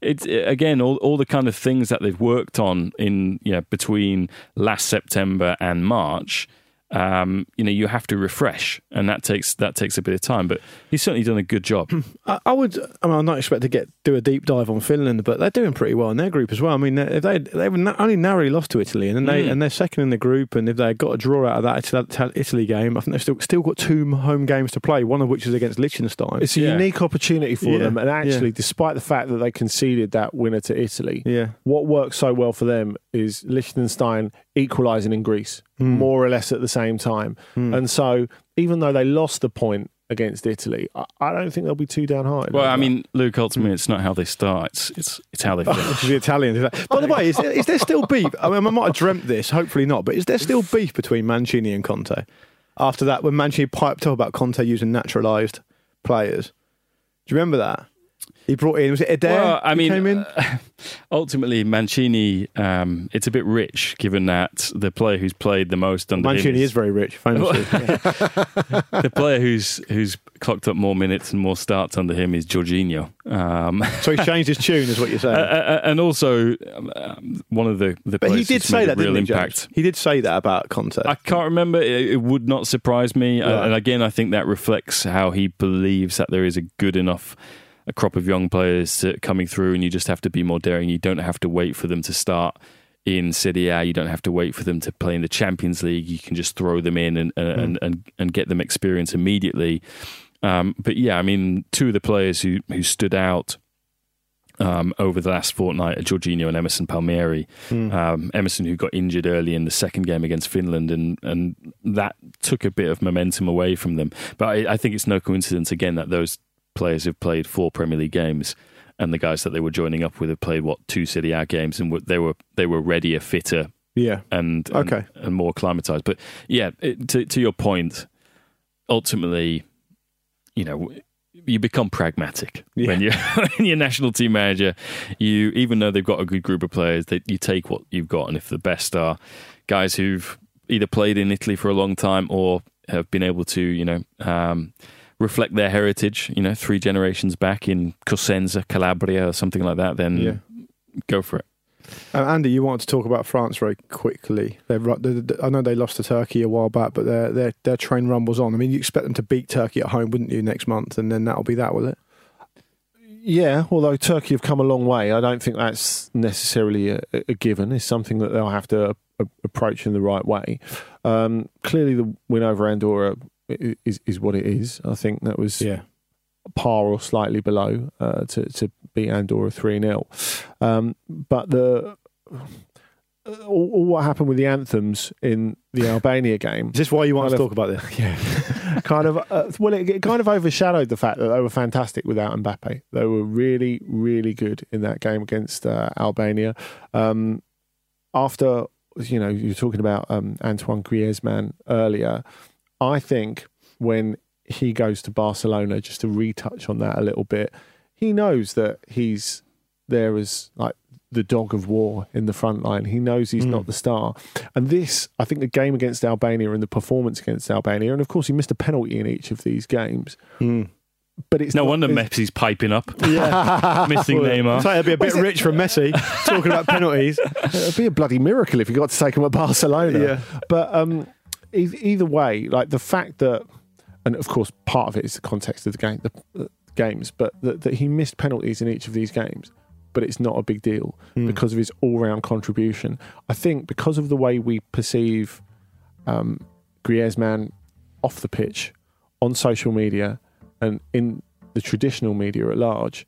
S4: it's again all all the kind of things that they've worked on in you know between last September and March um, you know, you have to refresh, and that takes that takes a bit of time. But he's certainly done a good job.
S2: I, I would. I mean, I'm not expect to get do a deep dive on Finland, but they're doing pretty well in their group as well. I mean, they they they've na- only narrowly lost to Italy, and they
S4: Mm.
S2: and they're second in the group. And if they got a draw out of that Italy, Italy game, I think they've still still got two home games to play. One of which is against Liechtenstein.
S3: It's a unique opportunity for
S2: Yeah,
S3: them, and actually,
S2: yeah.
S3: despite the fact that they conceded that winner to Italy,
S2: Yeah.
S3: what works so well for them is Liechtenstein equalising in Greece,
S2: Hmm.
S3: more or less at the same time. Hmm. And so, even though they lost the point against Italy, I, I don't think they'll be too downhearted.
S4: Well, I
S3: that.
S4: mean, uh, Luke, ultimately, hmm. it's not how they start; it's it's, it's how they finish.
S2: the Italians. By the way, is there, is there still beef? I mean, I might have dreamt this, hopefully not, but is there still beef between Mancini and Conte? After that, when Mancini piped up about Conte using naturalised players, do you remember that? He brought in was it Eder?
S4: Well, I mean,
S2: came in.
S4: uh, ultimately, Mancini, um, it's a bit rich, given that the player who's played the most under him
S2: Mancini is very rich, famously.
S4: the player who's who's clocked up more minutes and more starts under him is Jorginho. Um,
S2: so he's changed his tune, is what you're saying.
S4: uh, uh, and also, um, um, one of the the
S2: but he did say that,
S4: real
S2: didn't he,
S4: impact.
S2: James? He did say that about Conte.
S4: I can't remember. It, it would not surprise me. Uh, And again, I think that reflects how he believes that there is a good enough a crop of young players coming through, and you just have to be more daring. You don't have to wait for them to start in Serie A. You don't have to wait for them to play in the Champions League. You can just throw them in and and, and, and get them experience immediately. Um, but yeah, I mean, two of the players who who stood out um, over the last fortnight are Jorginho and Emerson Palmieri. Um, Emerson, who got injured early in the second game against Finland, and, and that took a bit of momentum away from them. But I, I think it's no coincidence, again, that those players have played four Premier League games. And the guys that they were joining up with have played what two Serie A games, and they were they were readier, fitter,
S2: yeah.
S4: and and,
S2: Okay.
S4: and more acclimatized. But yeah, it, to to your point, ultimately, you know, you become pragmatic
S2: Yeah.
S4: when you when you're national team manager. You even though they've got a good group of players, that you take what you've got, and if the best are guys who've either played in Italy for a long time or have been able to, you know. Um, reflect their heritage, you know, three generations back in Cosenza, Calabria, or something like that, then
S2: Yeah.
S4: go for it.
S2: Uh, Andy, you wanted to talk about France very quickly. They've, ru- they- they- I know they lost to Turkey a while back, but their, their their train rumbles on. I mean, you expect them to beat Turkey at home, wouldn't you, next month? And then that'll be that, will it?
S3: Yeah, although Turkey have come a long way, I don't think that's necessarily a, a given. It's something that they'll have to a, approach in the right way. Um, clearly, the win over Andorra i- is is what it is. I think that was
S2: Yeah.
S3: par or slightly below uh, to to beat Andorra three 0 um, But the all, all what happened with the anthems in the Albania game
S2: Is this why you want to
S3: of-
S2: talk about this?
S3: yeah, kind of. Uh, well, it, it kind of overshadowed the fact that they were fantastic without Mbappe. They were really, really good in that game against uh, Albania. Um, after you know, you were talking about um, Antoine Griezmann earlier. I think when he goes to Barcelona, just to retouch on that a little bit, he knows that he's there as like the dog of war in the front line. He knows he's not the star. And this, I think the game against Albania and the performance against Albania, and of course he missed a penalty in each of these games. But it's
S4: No
S3: not-
S4: wonder
S3: it's-
S4: Messi's piping up,
S2: Yeah.
S4: missing Neymar.
S2: So it'd be a bit rich from Messi talking about penalties.
S3: It'd be a bloody miracle if he got to take him at Barcelona.
S2: Yeah.
S3: But um, either way, like the fact that, and of course, part of it is the context of the game, the, the games, but that, that he missed penalties in each of these games. But it's not a big deal because of his all-round contribution. I think because of the way we perceive um, Griezmann off the pitch, on social media, and in the traditional media at large,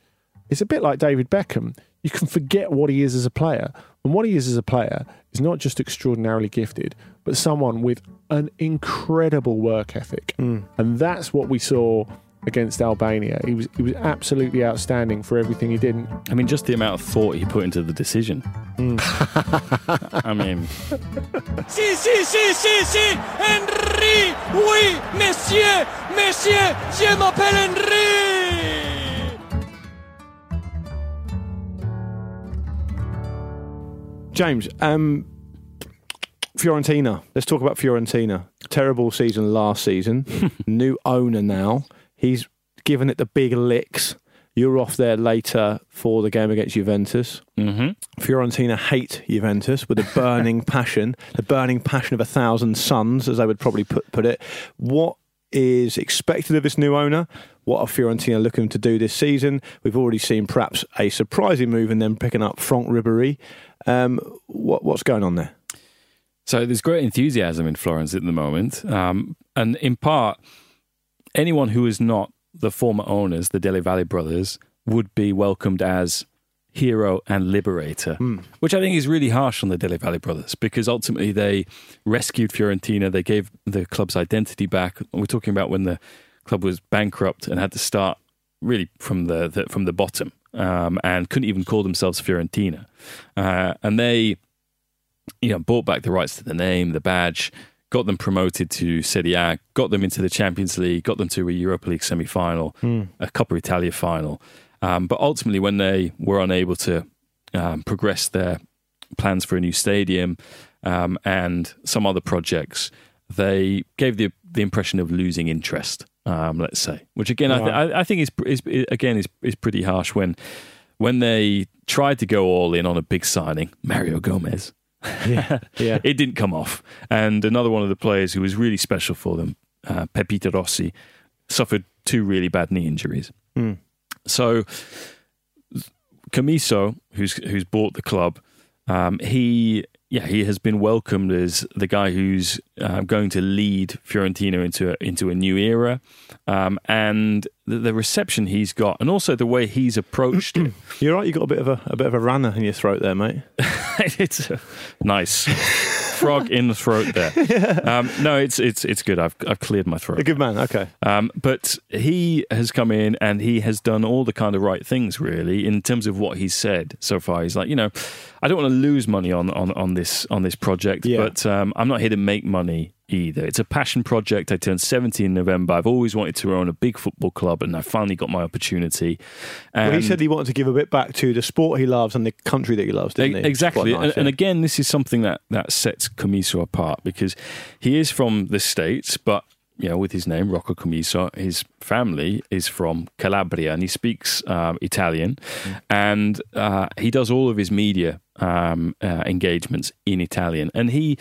S3: it's a bit like David Beckham. You can forget what he is as a player. And what he is as a player is not just extraordinarily gifted, but someone with an incredible work ethic. And that's what we saw against Albania. He was he was absolutely outstanding for everything he did.
S4: I mean, just the amount of thought he put into the decision. I mean,
S5: Si, si, si, si, si, Henry, oui, monsieur, monsieur, je m'appelle Henry.
S2: James, um, Fiorentina. Let's talk about Fiorentina. Terrible season last season. New owner now. He's given it the big licks. You're off there later for the game against Juventus.
S4: Mm-hmm.
S2: Fiorentina hate Juventus with a burning passion, the burning passion of a thousand suns, as they would probably put, put it. What is expected of this new owner? What are Fiorentina looking to do this season? We've already seen perhaps a surprising move in them picking up Franck Ribéry. Um, what, what's going on there?
S4: So there's great enthusiasm in Florence at the moment, um, and in part, anyone who is not the former owners, the Della Valle brothers, would be welcomed as hero and liberator, which I think is really harsh on the Della Valle brothers because ultimately they rescued Fiorentina, they gave the club's identity back. We're talking about when the club was bankrupt and had to start really from the, the from the bottom um, and couldn't even call themselves Fiorentina, uh, and they you know, bought back the rights to the name, the badge, got them promoted to Serie A, got them into the Champions League, got them to a Europa League semi final, a Coppa Italia final. Um, but ultimately, when they were unable to um, progress their plans for a new stadium um, and some other projects, they gave the the impression of losing interest. Um, let's say, which again, I, th- I, think is, is again is is pretty harsh when when they tried to go all in on a big signing, Mario Gomez.
S2: Yeah, yeah.
S4: it didn't come off. And another one of the players who was really special for them, uh, Pepito Rossi, suffered two really bad knee injuries.
S2: Hmm.
S4: So Commisso, who's who's bought the club, um, he yeah he has been welcomed as the guy who's uh, going to lead Fiorentina into a, into a new era, um, and the, the reception he's got, and also the way he's approached it.
S2: You're right. You got a bit of a, a bit of a runner in your throat there, mate.
S4: it's a, nice frog in the throat there. Um, no, it's it's it's good. I've I've cleared my throat.
S2: A good man. Okay.
S4: Um, but he has come in and he has done all the kind of right things, really, in terms of what he's said so far. He's like, you know, I don't want to lose money on on, on this on this project,
S2: Yeah.
S4: but um, I'm not here to make money either. It's a passion project. I turned 70 in November. I've always wanted to own a big football club, and I finally got my opportunity.
S2: Well, he said he wanted to give a bit back to the sport he loves and the country that he loves, didn't he?
S4: Exactly.
S2: nice,
S4: and, and again, this is something that, that sets Commisso apart because he is from the States, but you know, with his name, Rocco Commisso, his family is from Calabria and he speaks um, Italian and uh, he does all of his media um, uh, engagements in Italian. And he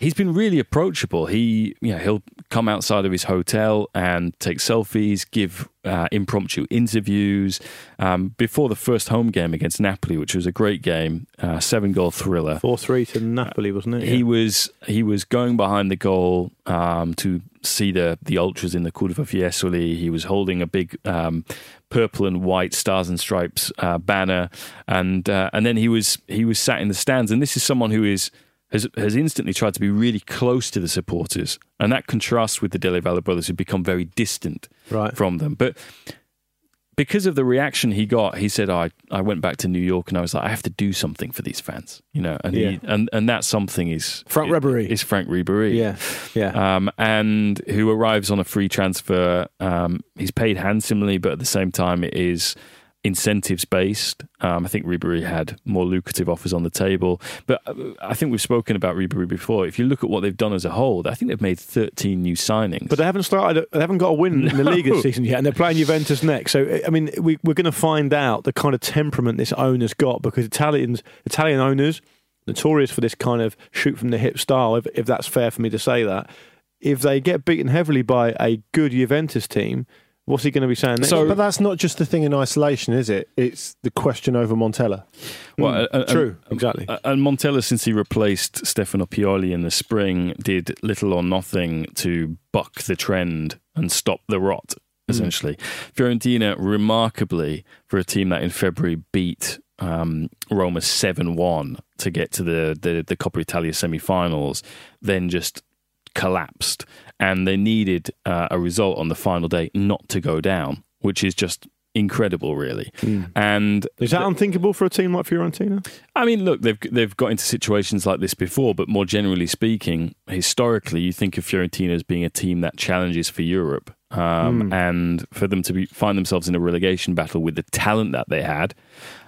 S4: he's been really approachable. He, you know, he'll come outside of his hotel and take selfies, give uh, impromptu interviews. Um, before the first home game against Napoli, which was a great game, uh, seven goal thriller.
S2: Four three to Napoli, wasn't it?
S4: He was he was going behind the goal um, to see the the ultras in the Curva Fiesole. He was holding a big um, purple and white stars and stripes uh, banner, and uh, and then he was he was sat in the stands. And this is someone who is has has instantly tried to be really close to the supporters, and that contrasts with the Della Valle brothers who become very distant
S2: Right.
S4: from them. But because of the reaction he got, he said, "I I went back to New York and I was like, I have to do something for these fans, you know." And
S2: Yeah.
S4: he, and and that something is
S2: Franck Ribéry.
S4: Is Franck Ribéry?
S2: Yeah, yeah.
S4: Um, and who arrives on a free transfer. Um, he's paid handsomely, but at the same time, it is incentives based. Um, I think Ribéry had more lucrative offers on the table, but uh, I think we've spoken about Ribéry before. If you look at what they've done as a whole, I think they've made 13 new signings.
S2: But they haven't started. They haven't got a win in the league this season yet, and they're playing Juventus next. So I mean, we, we're going to find out the kind of temperament this owner's got because Italians, Italian owners, notorious for this kind of shoot from the hip style. If, if that's fair for me to say that, if they get beaten heavily by a good Juventus team, what's he going to be saying next?
S3: but that's not just the thing in isolation, is it? It's the question over Montella.
S4: Well, uh, uh,
S2: true,
S4: and-
S2: exactly.
S4: uh, And Montella, since he replaced Stefano Pioli in the spring, did little or nothing to buck the trend and stop the rot. Essentially, Fiorentina, remarkably for a team that in February beat um, Roma seven one to get to the the, the Coppa Italia semi-finals, then just collapsed, and they needed uh, a result on the final day not to go down, which is just incredible, really. And
S2: Is that unthinkable for a team like Fiorentina?
S4: I mean, look, they've they've got into situations like this before, but more generally speaking, historically, you think of Fiorentina as being a team that challenges for Europe, um, and for them to be, find themselves in a relegation battle with the talent that they had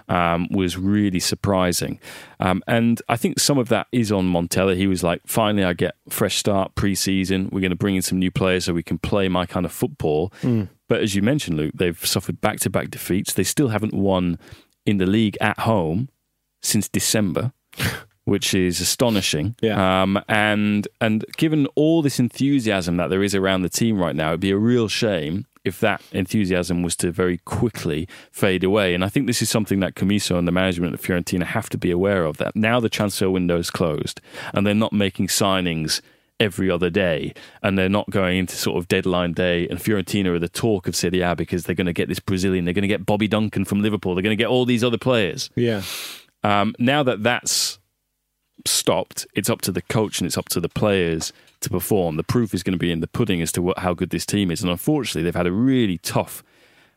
S4: um, was really surprising. Um, and I think some of that is on Montella. He was like, "Finally, I get fresh start pre-season. We're going to bring in some new players so we can play my kind of football." but as you mentioned, Luke, they've suffered back to back defeats. They still haven't won in the league at home since December. Which is astonishing,
S2: Yeah.
S4: um, and and given all this enthusiasm that there is around the team right now, it'd be a real shame if that enthusiasm was to very quickly fade away. And I think this is something that Commisso and the management of Fiorentina have to be aware of. That now the transfer window is closed, and they're not making signings every other day, and they're not going into sort of deadline day. And Fiorentina are the talk of Serie A because they're going to get this Brazilian, they're going to get Bobby Duncan from Liverpool, they're going to get all these other players.
S2: Yeah.
S4: Um, now that that's stopped, it's up to the coach and it's up to the players to perform. The proof is going to be in the pudding as to what, how good this team is. And unfortunately, they've had a really tough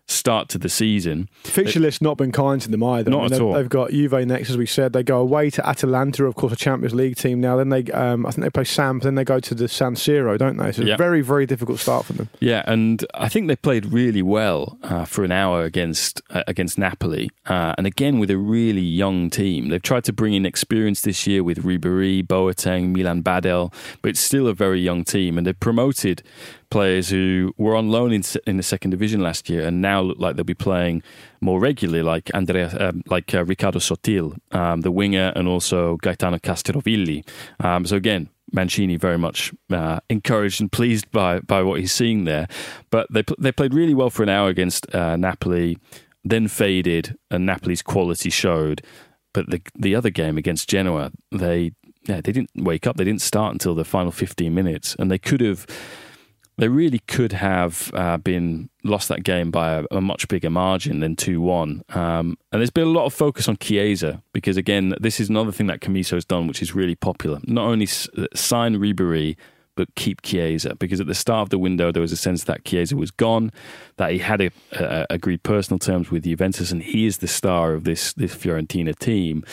S4: start to the season.
S2: Fixture list not been kind to them either.
S4: Not at
S2: they've,
S4: all.
S2: They've got Juve next, as we said. They go away to Atalanta, of course, a Champions League team now. Then they, um, I think they play Sam. Then they go to the San Siro, don't they? So
S4: Yeah.
S2: a very, very difficult start for them.
S4: Yeah, and I think they played really well uh, for an hour against uh, against Napoli, uh, and again with a really young team. They've tried to bring in experience this year with Ribery, Boateng, Milan Badelj, but it's still a very young team, and they've promoted players who were on loan in, in the second division last year and now look like they'll be playing more regularly, like Andrea, um, like uh, Riccardo Sottil, um, the winger, and also Gaetano Castrovilli. Um, so again, Mancini very much uh, encouraged and pleased by by what he's seeing there. But they they played really well for an hour against uh, Napoli, then faded, and Napoli's quality showed. But the the other game against Genoa, they yeah they didn't wake up. They didn't start until the final fifteen minutes, and they could have. They really could have uh, been lost that game by a, a much bigger margin than two one. Um, and there's been a lot of focus on Chiesa because again, this is another thing that Commisso has done, which is really popular. Not only s- sign Ribery, but keep Chiesa because at the start of the window there was a sense that Chiesa was gone, that he had a, a, agreed personal terms with Juventus, and he is the star of this this Fiorentina team.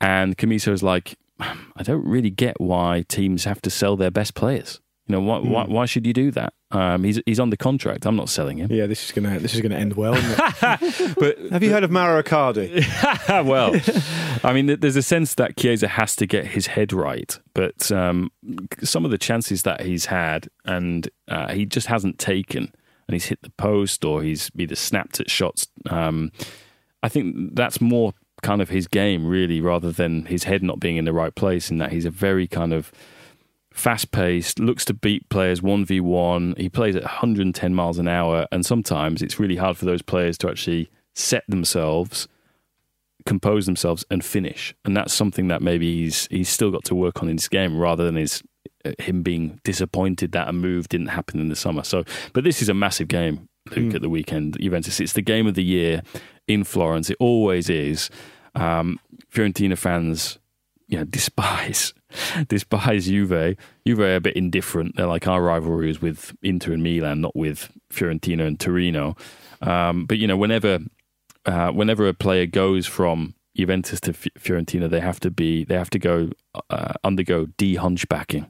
S4: And Commisso is like, I don't really get why teams have to sell their best players. You know, why, why, why should you do that? Um, he's he's the contract. I'm not selling him.
S2: Yeah, this is gonna this is gonna end well.
S4: But
S2: Have you heard of Mauro Icardi?
S4: well, I mean, there's a sense that Chiesa has to get his head right, but um, some of the chances that he's had, and uh, he just hasn't taken, and he's hit the post or he's either snapped at shots. Um, I think that's more kind of his game, really, rather than his head not being in the right place. In that he's a very kind of fast paced, looks to beat players 1v1. He plays at 110 miles an hour, and sometimes it's really hard for those players to actually set themselves, compose themselves, and finish. And that's something that maybe he's he's still got to work on in his game rather than his uh, him being disappointed that a move didn't happen in the summer. So, but this is a massive game, Luke, at the weekend. Juventus. It's the game of the year in Florence. It always is. Um, Fiorentina fans you know, despise despise Juve. Juve are a bit indifferent. They're like our rivalry is with Inter and Milan, not with Fiorentina and Torino. Um, but you know, whenever uh, whenever a player goes from Juventus to Fiorentina, they have to be they have to go uh, undergo de-hunchbacking,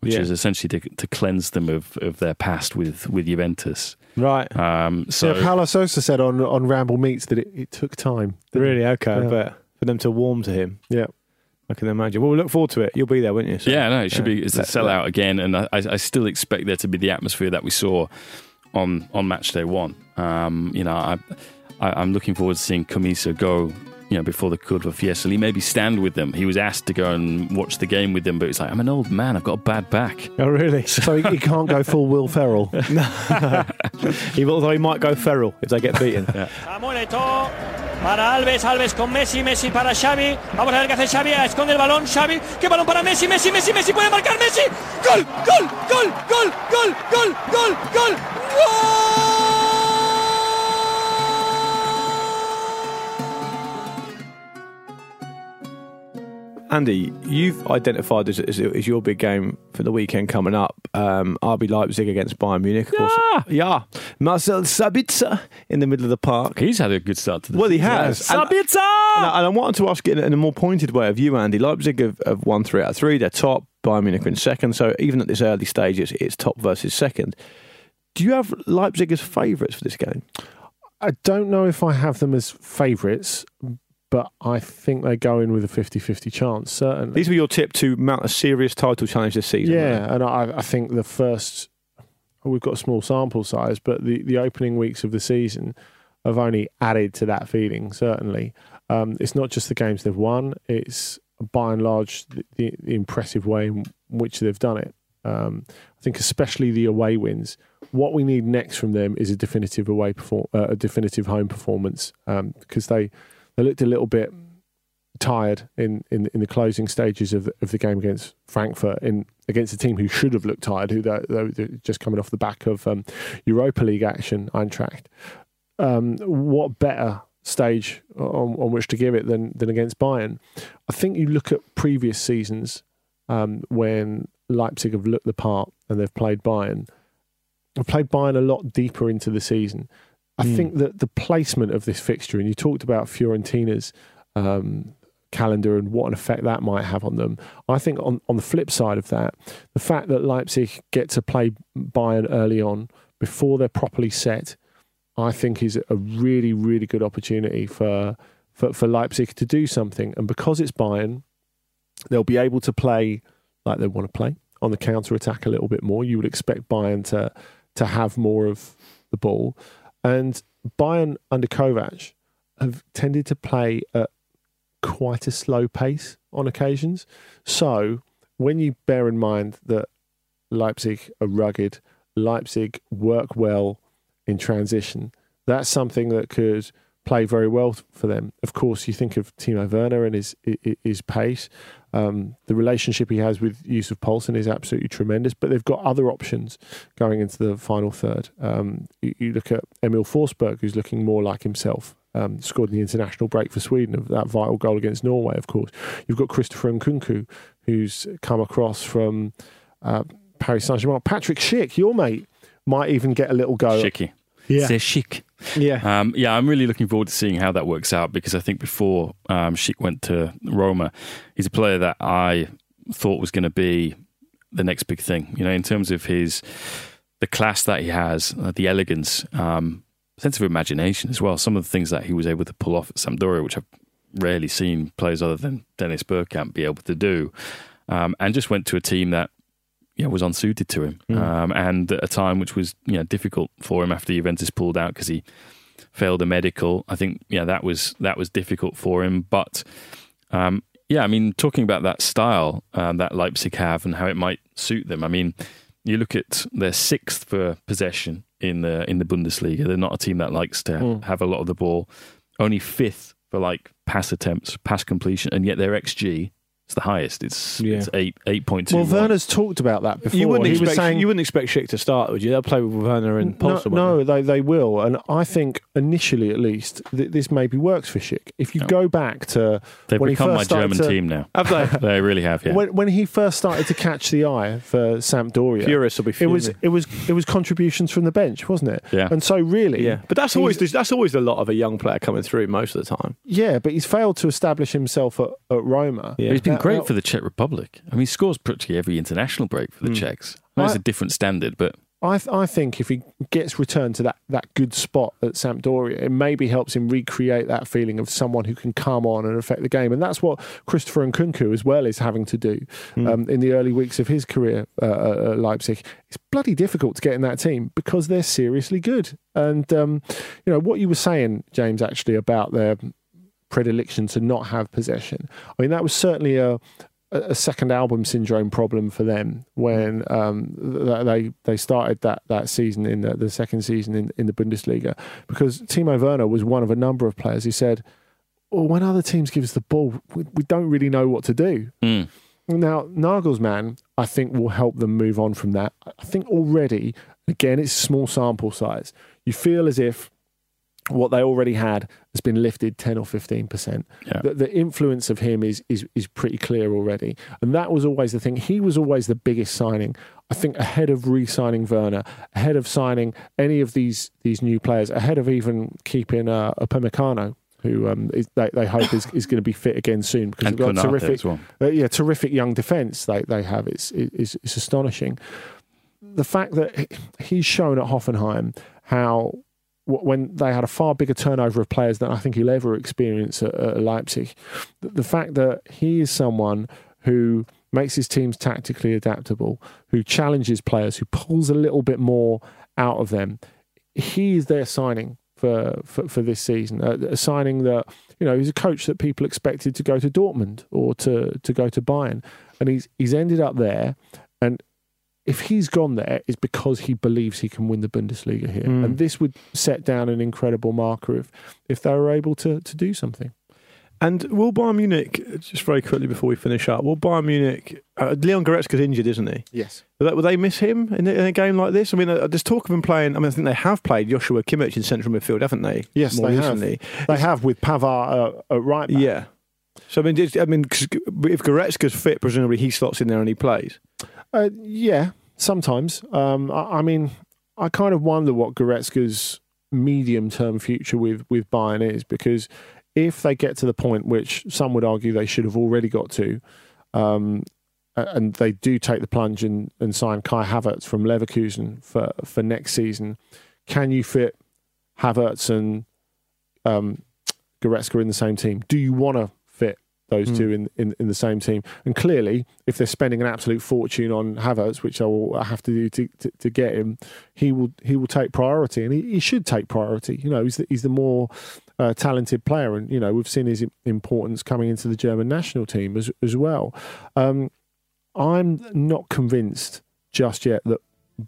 S4: which
S2: Yeah.
S4: is essentially to, to cleanse them of, of their past with with Juventus.
S2: right.
S4: Um, so
S3: yeah, Paulo Sousa said on, on Ramble Meets that it, it took time.
S2: Really? Okay.
S3: Yeah.
S2: But for them to warm to him,
S3: Yeah.
S2: I can imagine. Well, we look forward to it. You'll be there, won't you? So-
S4: Yeah, no, it should
S2: Yeah.
S4: be. It's a sellout again, and I, I still expect there to be the atmosphere that we saw on on match day one. Um, you know, I, I I'm looking forward to seeing Commisso go. You know, before the Curva Fiesole, he maybe stand with them. He was asked to go and watch the game with them, but he's like, I'm an old man. I've got a bad back.
S2: Oh, really?
S3: So he, he can't go full Will Ferrell.
S2: he, although he might go Ferrell if they get beaten.
S6: Samuel Eto'o para Alves, Alves con Messi, Messi para Xavi. Vamos a ver qué hace Xavi, esconde el balón Xavi. ¿Qué balón para Messi? Messi, Messi, Messi puede marcar Messi. Gol, gol, gol, gol, gol, gol, gol, gol.
S2: Andy, you've identified as, as, as your big game for the weekend coming up. Um, RB Leipzig against Bayern Munich. Of course. Yeah. Marcel Sabitzer in the middle of the park.
S4: He's had a good start to the
S2: Well, he has. And-
S4: Sabitzer!
S2: And I, and I wanted to ask it in a more pointed way of you, Andy. Leipzig have, have won three out of three. They're top. Bayern Munich are in second. So even at this early stage, it's, it's top versus second. Do you have Leipzig as favourites for this game?
S3: I don't know if I have them as favourites, but I think they go in with a 50 50 chance, certainly.
S2: These were your tip to mount a serious title challenge this season.
S3: yeah, and I, I think the first. we've got a small sample size, but the, the opening weeks of the season have only added to that feeling. Certainly, um, it's not just the games they've won; it's by and large the, the, the impressive way in which they've done it. Um, I think especially the away wins. What we need next from them is a definitive away perform- uh, a definitive home performance because they they looked a little bit tired in, in, in the closing stages of the, of the game against Frankfurt in against a team who should have looked tired, who they're just coming off the back of um, Europa League action, Eintracht. Um, what better stage on, on which to give it than than against Bayern? I think you look at previous seasons um, when Leipzig have looked the part and they've played Bayern. Have played Bayern a lot deeper into the season. I
S2: Hmm.
S3: think that the placement of this fixture, and you talked about Fiorentina's um, calendar and what an effect that might have on them. I think on, on the flip side of that, the fact that Leipzig get to play Bayern early on before they're properly set, I think is a really, really good opportunity for, for, for Leipzig to do something. And because it's Bayern, they'll be able to play like they want to play on the counter attack a little bit more. You would expect Bayern to to have more of the ball, and Bayern under Kovac have tended to play at quite a slow pace on occasions. So when you bear in mind that Leipzig are rugged, Leipzig work well in transition, that's something that could play very well for them. Of course, you think of Timo Werner and his his, his pace. Um, the relationship he has with Yussuf Poulsen is absolutely tremendous, but they've got other options going into the final third. Um, you, you look at Emil Forsberg, who's looking more like himself. Um, scored in the international break for Sweden of that vital goal against Norway, of course. You've got Christopher Nkunku, who's come across from uh, Paris Saint Germain. Patrick Schick, your mate, might even get a little go.
S4: Chicky.
S3: Yeah.
S4: C'est chic.
S2: Yeah.
S4: Um, yeah, I'm really looking forward to seeing how that works out because I think before um, Schick went to Roma, he's a player that I thought was going to be the next big thing. You know, in terms of his the class that he has, uh, the elegance, um, sense of imagination as well. Some of the things that he was able to pull off at Sampdoria, which I've rarely seen players other than Dennis Bergkamp be able to do, um, and just went to a team that yeah, was unsuited to him,
S2: Mm.
S4: um, and at a time which was you know difficult for him after Juventus pulled out because he failed a medical. I think yeah, that was that was difficult for him. But um, yeah, I mean, talking about that style um, that Leipzig have and how it might suit them. I mean, you look at their sixth for possession in the in the Bundesliga. They're not a team that likes to
S3: Mm.
S4: have a lot of the ball. Only fifth for like pass attempts, pass completion, and yet their xG is the highest. It's
S2: Yeah.
S4: it's eight eight point two.
S3: Well, Werner's talked about that before.
S2: You wouldn't
S3: he
S2: expect
S3: was saying
S2: you wouldn't expect Schick to start, would you? They'll play with Werner and
S3: no,
S2: Poulsen.
S3: no, they they will, and I think initially, at least, th- this maybe works for Schick. If you go back to
S4: They've
S3: when
S4: become my
S3: first started
S4: German
S3: to-
S4: team now.
S2: Have they?
S4: They really have. Yeah.
S3: When, when he first started to catch the eye for Sampdoria,
S2: Furious will be
S3: it was it was it was contributions from the bench, wasn't it?
S4: Yeah.
S3: And so really,
S2: Yeah, but that's always the, that's always the lot of a young player coming through most of the time.
S3: yeah. But he's failed to establish himself at, at Roma.
S2: Yeah.
S4: Been great
S3: that-
S4: for the Czech Republic. I mean, he scores practically every international break for the
S2: Hmm.
S4: Czechs. I know it's
S3: I-
S4: a different standard, but
S3: I, th- I think if he gets returned to that, that good spot at Sampdoria, it maybe helps him recreate that feeling of someone who can come on and affect the game. And that's what Christopher Nkunku as well is having to do um, in the early weeks of his career uh, at Leipzig. It's bloody difficult to get in that team because they're seriously good. And, um, you know, what you were saying, James, actually, about their predilection to not have possession, I mean, that was certainly a, a second album syndrome problem for them when um, they they started that, that season in the, the second season in, in the Bundesliga because Timo Werner was one of a number of players who said, "Well, when other teams give us the ball, we, we don't really know what to do."
S4: mm,
S3: Now, Nagelsmann, I think, will help them move on from that. I think already, again, it's a small sample size. You feel as if what they already had has been lifted 10 or 15%.
S4: Yeah.
S3: The, the influence of him is, is, is pretty clear already. And that was always the thing. He was always the biggest signing, I think, ahead of re signing Werner, ahead of signing any of these, these new players, ahead of even keeping uh, Upamecano. Who um, is, they, they hope is, is going to be fit again soon because
S4: And
S3: they've got
S4: Konate
S3: terrific,
S4: well.
S3: uh, yeah, terrific young defence they, they have. It's, it's, it's astonishing. The fact that he's shown at Hoffenheim how when they had a far bigger turnover of players than I think he'll ever experience at, at Leipzig, the, fact that he is someone who makes his teams tactically adaptable, who challenges players, who pulls a little bit more out of them. He is their signing for for, for this season. A, a signing that you know he's a coach that people expected to go to Dortmund or to to go to Bayern, and he's he's ended up there. And if he's gone there, it's because he believes he can win the Bundesliga here,
S2: Mm.
S3: and this would set down an incredible marker if if they were able to to do something.
S2: And will Bayern Munich, just very quickly before we finish up, will Bayern Munich, uh, Leon Goretzka's injured, isn't he?
S3: Yes.
S2: Will they, will they miss him in a, in a game like this? I mean, uh, there's talk of him playing. I mean, I think they have played Joshua Kimmich in central midfield, haven't they?
S3: Yes,
S2: more
S3: they
S2: recently.
S3: have. They have with Pavard uh, at right back.
S2: Yeah. So I mean, just- I mean, 'cause if Goretzka's fit, presumably he slots in there and he plays.
S3: Uh, yeah, sometimes. Um, I, I mean, I kind of wonder what Goretzka's medium-term future with with Bayern is because if they get to the point which some would argue they should have already got to, um, and they do take the plunge and, and sign Kai Havertz from Leverkusen for for next season, can you fit Havertz and um, Goretzka in the same team? Do you want to those
S2: Hmm.
S3: two in, in, in the same team? And clearly, if they're spending an absolute fortune on Havertz, which I will have to do to, to, to get him, he will he will take priority, and he, he should take priority. You know, he's the, he's the more uh, talented player, and you know we've seen his importance coming into the German national team as as well. Um, I'm not convinced just yet that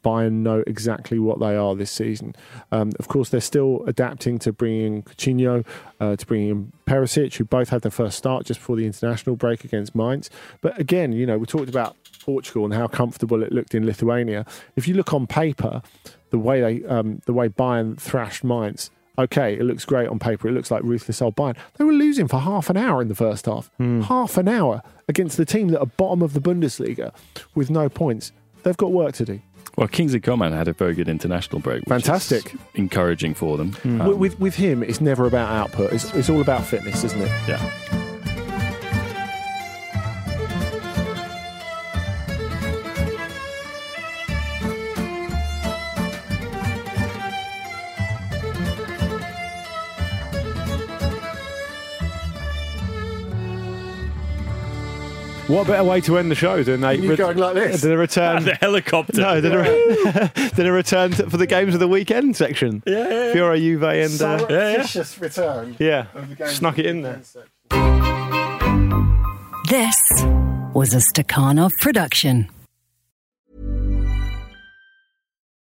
S3: Bayern know exactly what they are this season. Um, of course, they're still adapting to bringing Coutinho, uh, to bringing in Perisic, who both had their first start just before the international break against Mainz. But again, you know, we talked about Portugal and how comfortable it looked in Lithuania. If you look on paper, the way they, um, the way Bayern thrashed Mainz. Okay, it looks great on paper. It looks like ruthless old Bayern. They were losing for half an hour in the first half. Half an hour against the team that are bottom of the Bundesliga with no points. They've got work to do.
S4: Well, Kingsley Coman had a very good international break. which is
S3: Fantastic.
S4: encouraging for them. Um,
S3: with, with with him, it's never about output. It's, it's all about fitness, isn't it?
S4: yeah.
S2: What better way to end the show than a
S3: You going like this?
S2: Than a return.
S4: the helicopter.
S2: no, than a, than a return to, for the games of the weekend section.
S4: Yeah, yeah, yeah.
S2: Fiora, Juve, and uh,
S3: Surreptitious return.
S2: yeah, snuck it in there.
S7: This was a Stakhanov production.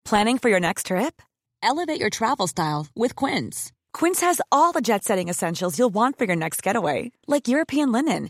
S8: Planning for your next trip? Elevate your travel style with Quince. Quince has all the jet setting essentials you'll want for your next getaway, like European linen,